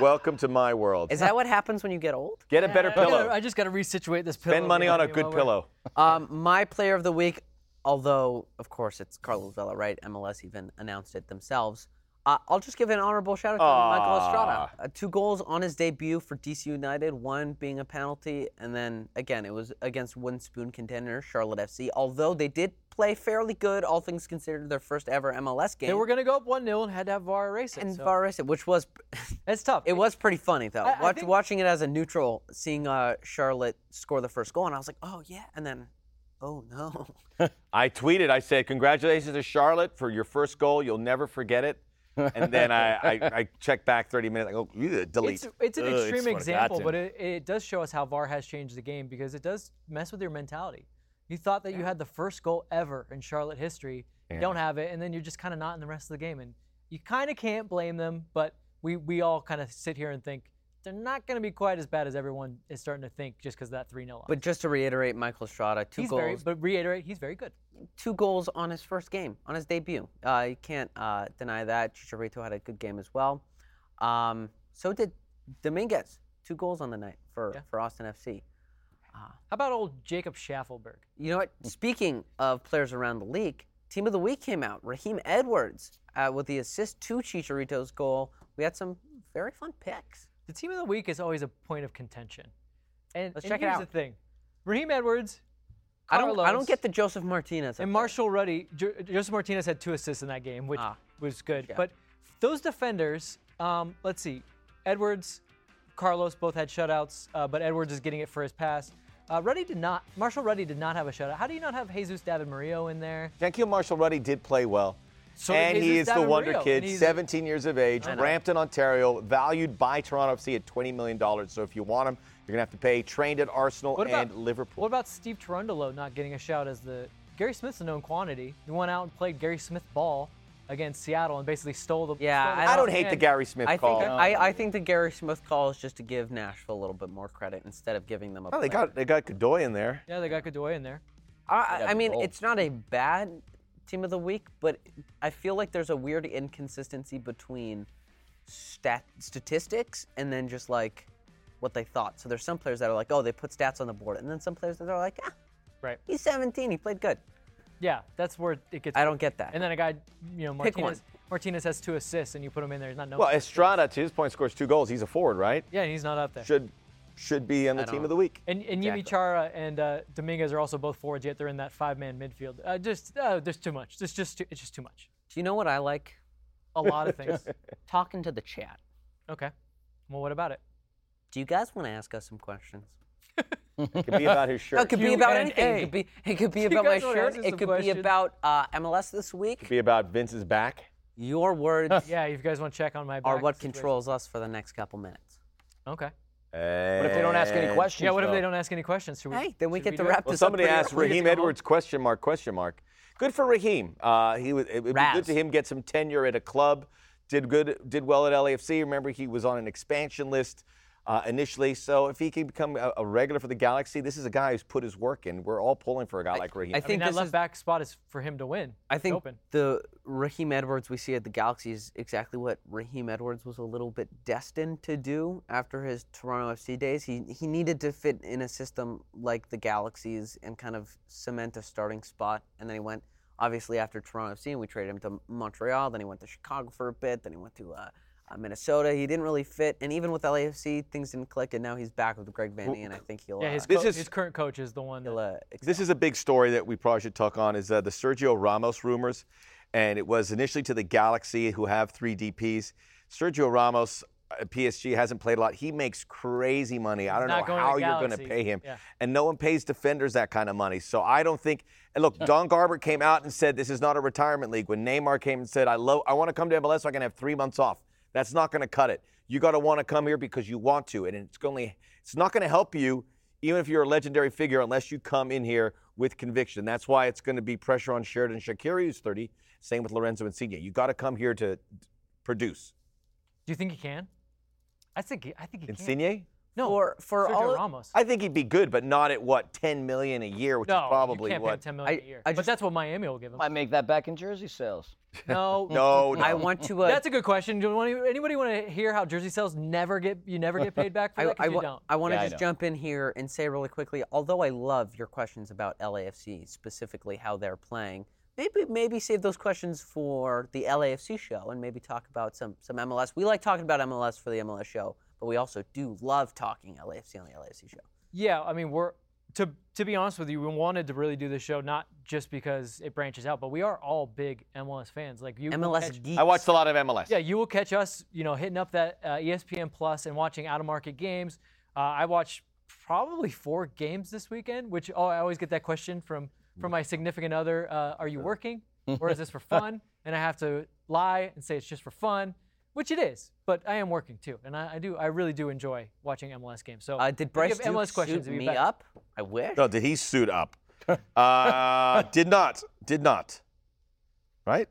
Welcome to my world. is that what happens when you get old? Get a better I gotta- pillow. I just got to resituate this pillow. Spend money on a good while pillow. Um, my player of the week, although of course it's Carlos Vela, right? MLS even announced it themselves. Uh, I'll just give an honorable shout out to Michael Estrada. Uh, two goals on his debut for DC United, one being a penalty, and then again it was against one spoon contender Charlotte FC. Although they did play fairly good, all things considered, their first ever MLS game. They were going to go up 1 0 and had to have VAR erase it. and so VAR erased it, which was it's tough. it was pretty funny though. I- I Watch, think- watching it as a neutral, seeing uh, Charlotte score the first goal, and I was like, oh yeah, and then, oh no. I tweeted, I said, Congratulations to Charlotte for your first goal. You'll never forget it. And then I, I, I checked back 30 minutes. I go, "Ugh, delete. It's, it's an Ugh, extreme swear to God, example, but it, it does show us how VAR has changed the game because it does mess with your mentality. You thought that you had the first goal ever in Charlotte history, you don't have it, and then you're just kind of not in the rest of the game. And you kind of can't blame them, but we, we all kind of sit here and think they're not going to be quite as bad as everyone is starting to think just because that 3 0 But just to reiterate, Michael Estrada, two he's goals, very, but reiterate, he's very good. two goals on his first game, on his debut. Uh, you can't uh, deny that. Chicharito had a good game as well. Um, so did Dominguez, two goals on the night for, Yeah. for Austin FC. How about old Jacob Shaffelburg? You know what? Speaking of players around the league, Team of the Week came out. Raheem Edwards uh, with the assist to Chicharito's goal. We had some very fun picks. The team of the week is always a point of contention. And, Let's and check it here's out. the thing Raheem Edwards, I don't, I don't get the Josef Martinez. up And there. Marshall Rutty, jo- Josef Martinez had two assists in that game, which Ah. was good. Yeah. But those defenders, um, let's see, Edwards, Carlos both had shutouts, uh, but Edwards is getting it for his pass. Uh, Rutty did not. Marshall Rutty did not have a shutout. How do you not have Jesus David Murillo in there? Jahkeele Marshall Rutty did play well. So and did he is the wonder Murillo, kid, 17 years of age, Brampton, Ontario, valued by Toronto FC at $20 million. So if you want him, you're going to have to pay. Trained at Arsenal What about and Liverpool. What about Steve Tarundolo not getting a shout as the Gary Smith's a known quantity. He went out and played Gary Smith ball against Seattle and basically stole the. Yeah, stole the I I don't ball. hate the Gary Smith I call. think I, I think the Gary Smith call is just to give Nashville a little bit more credit instead of giving them a. oh, they got they got Godoy in there. Yeah, they got Godoy in there. I, I mean, it's not a bad team of the week, but I feel like there's a weird inconsistency between stat statistics and then just like what they thought. So there's some players that are like, oh, they put stats on the board, and then some players that are like, ah, Right. he's 17, he played good. Yeah, that's where it gets. I don't get that. And then a guy, you know, Martinez. Martinez has two assists, and you put him in there. He's not known. Well, Estrada, to his point, scores two goals. He's a forward, right? yeah, he's not up there. Should should be on the team don't- of the week. And, and Exactly. Yimmi Chara and uh, Dominguez are also both forwards, yet they're in that five-man midfield. Uh, just uh, there's too much. There's just too, it's just too much. Do you know what I like? A lot of things. Talking to the chat. Okay. Well, what about it? Do you guys want to ask us some questions? It could be about his shirt. No, it could be about anything. It could be, it could be about my shirt. It some could be about uh, MLS this week. It could be about Vince's back. Your words Yeah, if you guys want to check on my. Back. Are what situation. controls us for the next couple minutes. Okay. What What if they don't ask any questions? Yeah. What if they don't ask any questions? Should we, Hey, then we should get to do it? wrap Well, this up somebody asked. Raheem. Edwards question mark question mark. Good for Raheem. Uh, he was. It would be good to him get some tenure at a club. Did good. Did well at LAFC. Remember, he was on an expansion list uh, initially. So if he can become a, a regular for the Galaxy, this is a guy who's put his work in. We're all pulling for a guy like Raheem. I I mean, think that left is- back spot is for him to win. I think open. the Raheem Edwards we see at the Galaxy is exactly what Raheem Edwards was a little bit destined to do after his Toronto FC days. He he needed to fit in a system like the Galaxy's and kind of cement a starting spot. And then he went obviously after Toronto FC and we traded him to Montreal. Then he went to Chicago for a bit. Then he went to uh, Minnesota. He didn't really fit, and even with LAFC, things didn't click. And now he's back with Greg Vanney, and I think he'll. Yeah, his, uh, This co- is- his current coach is the one. That, uh, This is a big story that we probably should talk on. Is uh, the Sergio Ramos rumors, and it was initially to the Galaxy, who have three DPs. Sergio Ramos, at PSG, hasn't played a lot. He makes crazy money. I don't know not to how you're going to pay him, Yeah. and no one pays defenders that kind of money. So I don't think. And look, Don Garber came out and said this is not a retirement league. When Neymar came and said, "I love, I want to come to MLS so I can have three months off," that's not going to cut it. You got to want to come here because you want to, and it's only it's not going to help you even if you're a legendary figure, unless you come in here with conviction. That's why it's going to be pressure on Xherdan Shaqiri, who's 30. Same with Lorenzo Insigne. You got to come here to produce. do you think he can? I think I think he can. Insigne? No, For- for Sergio all- Ramos. I think he'd be good, but not at what 10 million a year, which no, is probably you can't pay him what. 10 million I- a year. I but just- that's what Miami will give him. I make that back in jersey sales. no, No, no. I want to. Uh, That's a good question. Do you want anybody want to hear how jersey sales never get you never get paid back for I, that? 'Cause I, you don't. I want to Yeah, just jump in here and say really quickly, although I love your questions about LAFC, specifically how they're playing, maybe maybe save those questions for the LAFC show and maybe talk about some, some MLS. We like talking about MLS for the MLS show, but we also do love talking LAFC on the LAFC show. Yeah, I mean, we're to to be honest with you, we wanted to really do this show not just because it branches out, but we are all big MLS fans. Like you, MLS catch- geeks. I watched a lot of MLS. Yeah, you will catch us, you know, hitting up that uh, ESPN Plus and watching out of market games. Uh, I watched probably four games this weekend, which oh, I always get that question from from my significant other: uh, Are you working, or is this for fun? And I have to lie and say it's just for fun, which it is. But I am working too, and I, I do, I really do enjoy watching MLS games. So Uh, did Bryce have Duke MLS questions, suit it'd be me better. up? I wish. No, did he suit up? uh, did not. Did not. Right?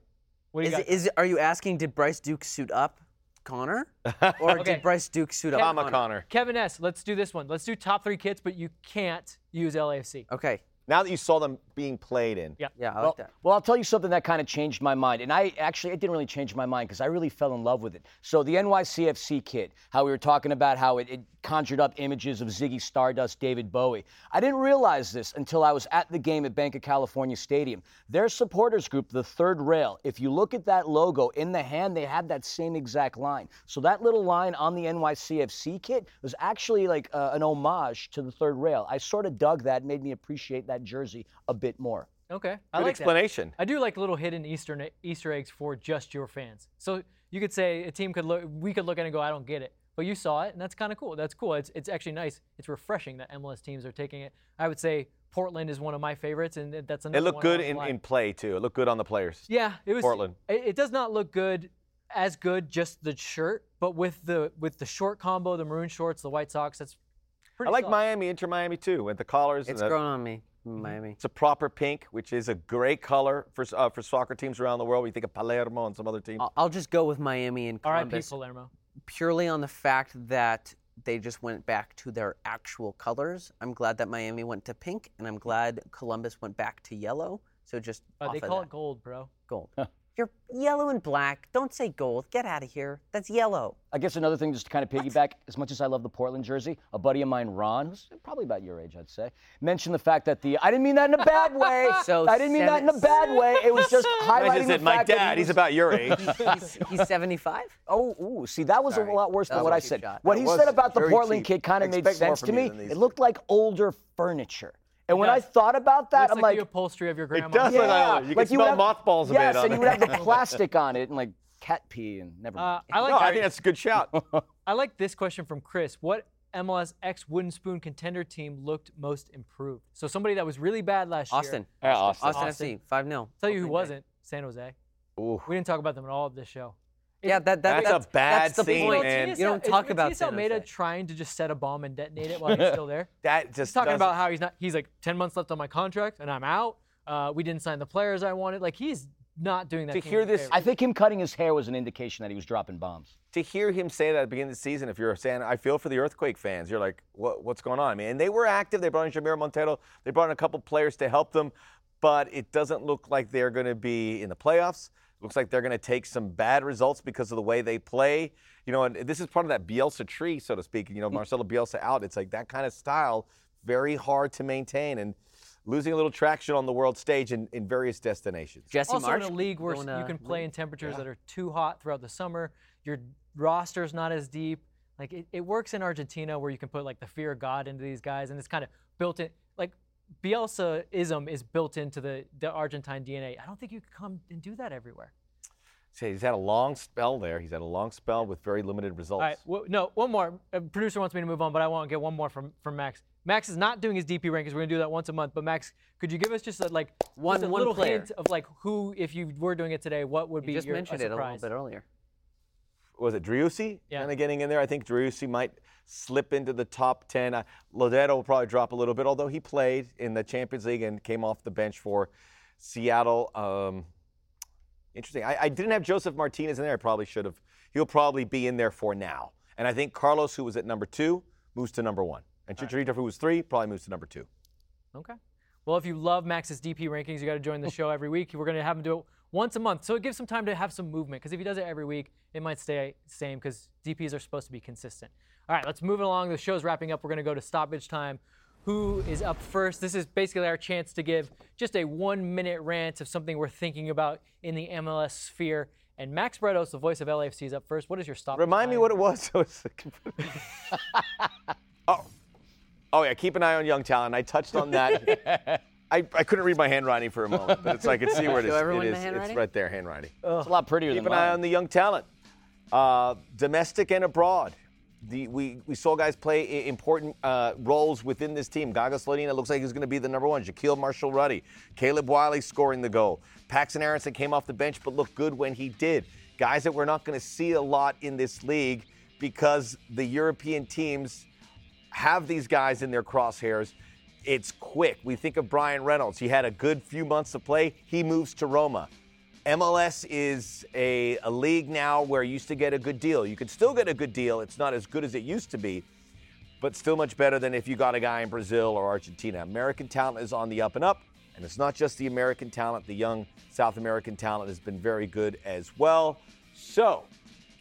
What do you Is, got? it- is it- are you asking, did Bryce Duke suit up Connor? Or Okay. did Bryce Duke suit up Mama Connor? Connor. Kevin S. Let's do this one. Let's do top three kits, but you can't use LAFC. Okay. Now that you saw them being played in. Yeah. Yeah, I Well, like that. well, I'll tell you something that kind of changed my mind. And I actually, it didn't really change my mind because I really fell in love with it. So the NYCFC kit, how we were talking about how it, it conjured up images of Ziggy Stardust, David Bowie. I didn't realize this until I was at the game at Bank of California Stadium. Their supporters group, the Third Rail, if you look at that logo in the hand, they had that same exact line. So that little line on the NYCFC kit was actually like uh, an homage to the Third Rail. I sort of dug that, made me appreciate that jersey a bit more. Okay. I Good like that. explanation. I do like little hidden Easter Easter eggs for just your fans. So you could say a team could look, we could look at it and go, I don't get it, but you saw it, and that's kind of cool. That's cool. It's it's actually nice. It's refreshing that MLS teams are taking it. I would say Portland is one of my favorites, and that's another. It looked one good in, in play too. It looked good on the players. Yeah, it was Portland. It, it does not look good as good just the shirt, but with the with the short combo, the maroon shorts, the white socks, that's pretty I like solid. Miami, Inter Miami too, with the collars. It's and the, grown on me, Miami. It's a proper pink, which is a great color for uh, for soccer teams around the world. We think of Palermo and some other teams. I'll, I'll just go with Miami and R.I.P. Columbus Palermo. purely on the fact that they just went back to their actual colors. I'm glad that Miami went to pink, and I'm glad Columbus went back to yellow. So just Uh, off they of call that. it gold, bro. gold. You're yellow and black. Don't say gold. Get out of here. That's yellow. I guess another thing, just to kind of piggyback, as much as I love the Portland jersey, a buddy of mine, Ron, who's probably about your age, I'd say, mentioned the fact that the I didn't mean that in a bad way. So I didn't mean that in a bad way. It was just I highlighting just the my fact that dad, he he's about your age. He's, he's 75. Oh, ooh, see, that was Sorry. a lot worse That than was what a I cheap said. shot. What That he was said about the very Portland cheap. kid kind of made Expect more sense from to you me. than these. It looked like older furniture. And when I thought about that, Looks I'm like, like, the upholstery of your grandma. It does look like- you can would smell have- mothballs a yes, bit on and you would have the plastic on it and like cat pee and never. Uh. I like no, I think that's a good shout. I like this question from Chris. What MLS X Wooden Spoon contender team looked most improved? So somebody that was really bad last Austin. year. Yeah, Austin. Austin, Austin. FC. 5 0. Tell you who wasn't. San Jose. Ooh. We didn't talk about them at all of this show. Yeah, that, that, That's a bad that's the scene, point. man. You don't Is talk about Matias San Almeida Jose. trying to just set a bomb and detonate it while he's still there. That just He's talking about how he's not. He's like ten months left on my contract and I'm out. Uh, we didn't sign the players I wanted. Like he's not doing that. To hear this- favor. I think him cutting his hair was an indication that he was dropping bombs. to hear him say that at the beginning of the season, if you're a San, I feel for the Earthquake fans. You're like, what, what's going on? I mean, and they were active. They brought in Jamiro Monteiro. They brought in a couple players to help them, but it doesn't look like they're going to be in the playoffs. Looks like they're going to take some bad results because of the way they play. You know, and this is part of that Bielsa tree, so to speak. You know, Marcelo Bielsa out. It's like that kind of style, very hard to maintain and losing a little traction on the world stage in, in various destinations. Jesse also Marsch. in a league where you uh, can play league. in temperatures that are too hot throughout the summer. Your roster's not as deep. Like it, it works in Argentina where you can put like the fear of God into these guys, and it's kind of built in. Like Bielsa-ism is built into the, the Argentine DNA. I don't think you could come and do that everywhere. Say he's had a long spell there. He's had a long spell with very limited results. All right, well, no, one more. A producer wants me to move on, but I want to get one more from, from Max. Max is not doing his DP rankings. We're gonna do that once a month. But Max, could you give us just a, like One- just a one little player. hint of like who, if you were doing it today, what would be You just your, mentioned a it a little bit earlier. Was it Driussi Yeah. kind of getting in there? I think Driussi might slip into the top 10. Uh, Lodeiro will probably drop a little bit, although he played in the Champions League and came off the bench for Seattle. Um, interesting. I, I didn't have Josef Martinez in there. I probably should have. He'll probably be in there for now. And I think Carlos, who was at number two, moves to number one. And Chicharito, who was three, probably moves to number two. Okay. Well, if you love Max's DP rankings, you got to join the show every week. We're going to have him do it once a month. So it gives some time to have some movement because if he does it every week, it might stay the same because DPs are supposed to be consistent. All right, let's move along. The show's wrapping up. We're going to go to stoppage time. Who is up first? This is basically our chance to give just a one minute rant of something we're thinking about in the MLS sphere. And Max Bretos, the voice of LAFC, is up first. What is your stoppage Remind me what it was. Oh. oh, yeah, keep an eye on young talent. I touched on that. I, I couldn't read my handwriting for a moment, but it's like I could see where it is. Show everyone it the is. It's right there, handwriting. It's a lot prettier Keep than an eye on the young talent, uh, domestic and abroad. The, we, we saw guys play i- important uh, roles within this team. Gaga Slonina looks like he's going to be the number one. Jahkeele Marshall Rutty, Caleb Wiley scoring the goal. Paxten Aaronson came off the bench but looked good when he did. Guys that we're not going to see a lot in this league because the European teams have these guys in their crosshairs. It's quick. We think of Bryan Reynolds. He had a good few months to play. He moves to Roma. MLS is a, a league now where you used to get a good deal. You could still get a good deal. It's not as good as it used to be, but still much better than if you got a guy in Brazil or Argentina. American talent is on the up and up, and it's not just the American talent. The young South American talent has been very good as well. So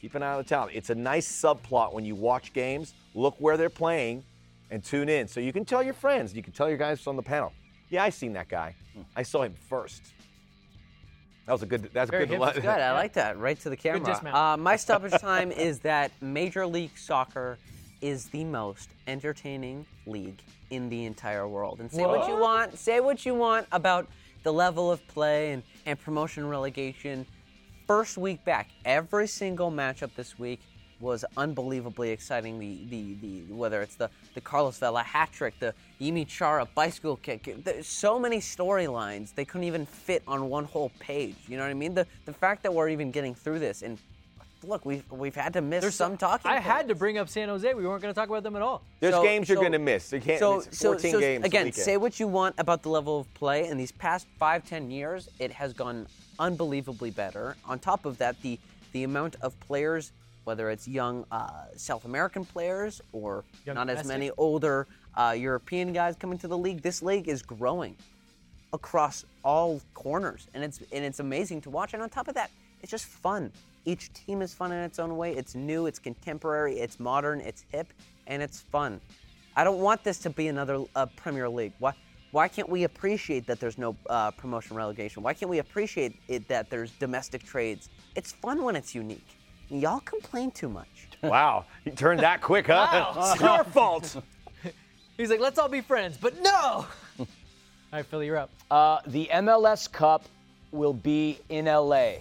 keep an eye on the talent. It's a nice subplot when you watch games. Look where they're playing and tune in. So you can tell your friends, you can tell your guys on the panel, yeah, I seen that guy. I saw him first. That was a good. That's Very a good. hip. Good. I like that. Right to the camera. dismount. Uh, my stoppage time is that Major League Soccer is the most entertaining league in the entire world. And say what you want. Say what you want about the level of play and, and promotion relegation. First week back, every single matchup this week was unbelievably exciting. The, the, the whether it's the, the Carlos Vela hat trick, the Yimmi Chara bicycle kick. There's so many storylines they couldn't even fit on one whole page. You know what I mean? The the fact that we're even getting through this and look, we've we've had to miss There's some talking. I had to bring up San Jose. We weren't going to talk about them at all. There's So- games you're so- going to miss. You can't. So, it's so, 14 so games. again, say what you want about the level of play. In these past five, ten years, it has gone unbelievably better. On top of that, the the amount of players, whether it's young uh, South American players or Young not as many older uh, European guys coming to the league, this league is growing across all corners, and it's and it's amazing to watch. And on top of that, it's just fun. Each team is fun in its own way. It's new, it's contemporary, it's modern, it's hip, and it's fun. I don't want this to be another uh, Premier League. Why? Why can't we appreciate that there's no uh, promotion relegation? Why can't we appreciate it that there's domestic trades? It's fun when it's unique. Y'all complain too much. wow, you turned that quick, huh? It's your fault. He's like, let's all be friends, but no. all right, Philly, you're up. Uh, the MLS Cup will be in LA.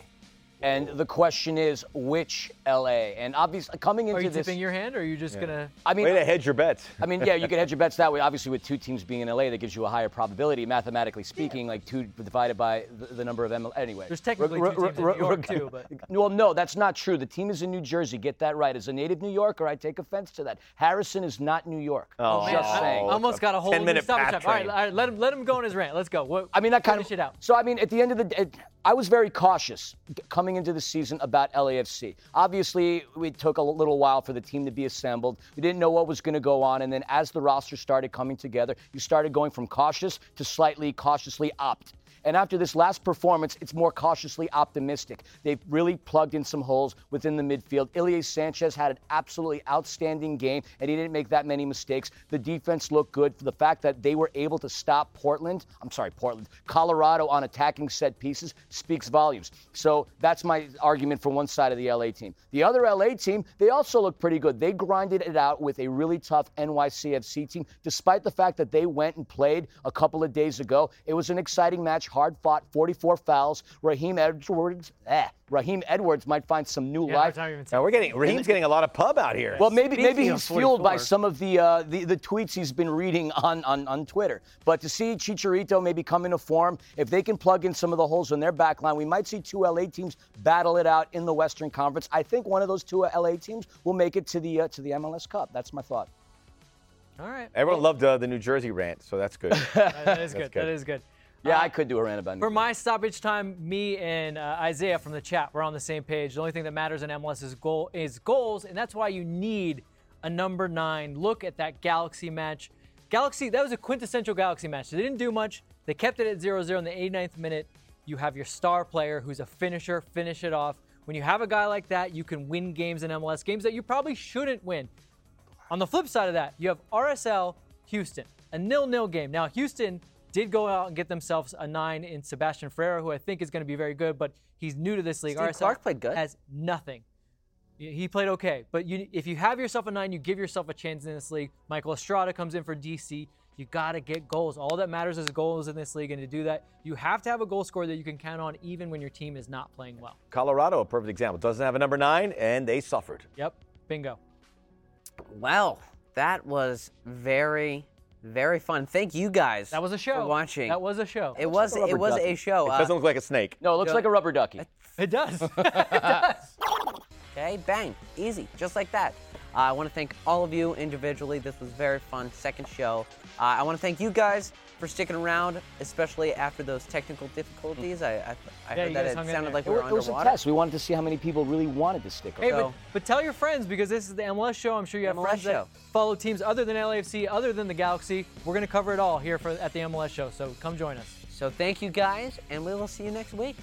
And the question is, which LA? And obviously, coming into this. Are you this, tipping your hand, or are you just gonna? I mean, Way to hedge your bets. I mean, yeah, you can hedge your bets that way. Obviously, with two teams being in LA, that gives you a higher probability, mathematically speaking, like two divided by the, the number of ML. Anyway, There's technically Re- two re- teams in re- New York re- too, but Well, no, that's not true. The team is in New Jersey. Get that right. As a native New Yorker, I take offense to that. Harrison is not New York. Oh, man, just oh, I saying. almost got a whole 10-minute new stop path and shop. All right, train. all right, let him let him go on his rant. Let's go. What, I mean, that kind finish of. it out. So, I mean, at the end of the day, I was very cautious g- coming into the season about LAFC. Obviously, it took a little while for the team to be assembled. We didn't know what was going to go on. And then as the roster started coming together, you started going from cautious to slightly cautiously opt. And after this last performance, it's more cautiously optimistic. They've really plugged in some holes within the midfield. Ilie Sanchez had an absolutely outstanding game, and he didn't make that many mistakes. The defense looked good. For the fact that they were able to stop Portland, I'm sorry, Portland, Colorado on attacking set pieces speaks volumes. So that's my argument for one side of the LA team. The other LA team, they also look pretty good. They grinded it out with a really tough NYCFC team, despite the fact that they went and played a couple of days ago. It was an exciting match, hard fought, 44 fouls. Raheem Edwards, eh, Raheem Edwards might find some new Yeah, life. time Now we're getting Raheem's getting a lot of pub out here. Well, maybe maybe Speaking of he's fueled by some of the, uh, the the tweets he's been reading on, on on Twitter. But to see Chicharito maybe come into form, if they can plug in some of the holes in their back line, we might see two LA teams battle it out in the Western Conference. I think one of those two LA teams will make it to the uh, to the MLS Cup. That's my thought. All right, Everyone loved uh, the New Jersey rant, so that's good. that is good. good. That is good. Yeah, I could do a rant about For my stoppage time, me and uh, Isaiah from the chat, we're on the same page. The only thing that matters in MLS is goal is goals, and that's why you need a number nine. Look at that Galaxy match. Galaxy, that was a quintessential Galaxy match. They didn't do much. They kept it at 0-0 in the 89th minute. You have your star player who's a finisher, finish it off. When you have a guy like that, you can win games in MLS, games that you probably shouldn't win. On the flip side of that, you have RSL Houston, a nil-nil game. Now Houston did go out and get themselves a nine in Sebastian Ferreira, who I think is going to be very good, but he's new to this league. Steve RSL Clark played good. Has nothing. He he played okay, but you, if you have yourself a nine, you give yourself a chance in this league. Michael Estrada comes in for DC. You got to get goals. All that matters is goals in this league, and to do that, you have to have a goal scorer that you can count on, even when your team is not playing well. Colorado, a perfect example, doesn't have a number nine, and they suffered. Yep, bingo. Well, that was very, very fun. Thank you guys. That was a show. For watching. That was a show. It was. like a It was ducky. a show. It Uh, doesn't look like a snake. No, it looks like a rubber ducky. It does. it does. Okay, bang, easy, just like that. Uh, I want to thank all of you individually. This was very fun. Second show. Uh, I want to thank you guys for sticking around, especially after those technical difficulties. Hmm. I, I, I Yeah, heard that it sounded like It we were it was a test. We wanted to see how many people really wanted to stick Hey, around. but, but tell your friends because this is the MLS show. I'm sure you have MLS friends show. that follow teams other than LAFC, other than the Galaxy. We're going to cover it all here for, at the MLS show. So come join us. So thank you guys, and we will see you next week.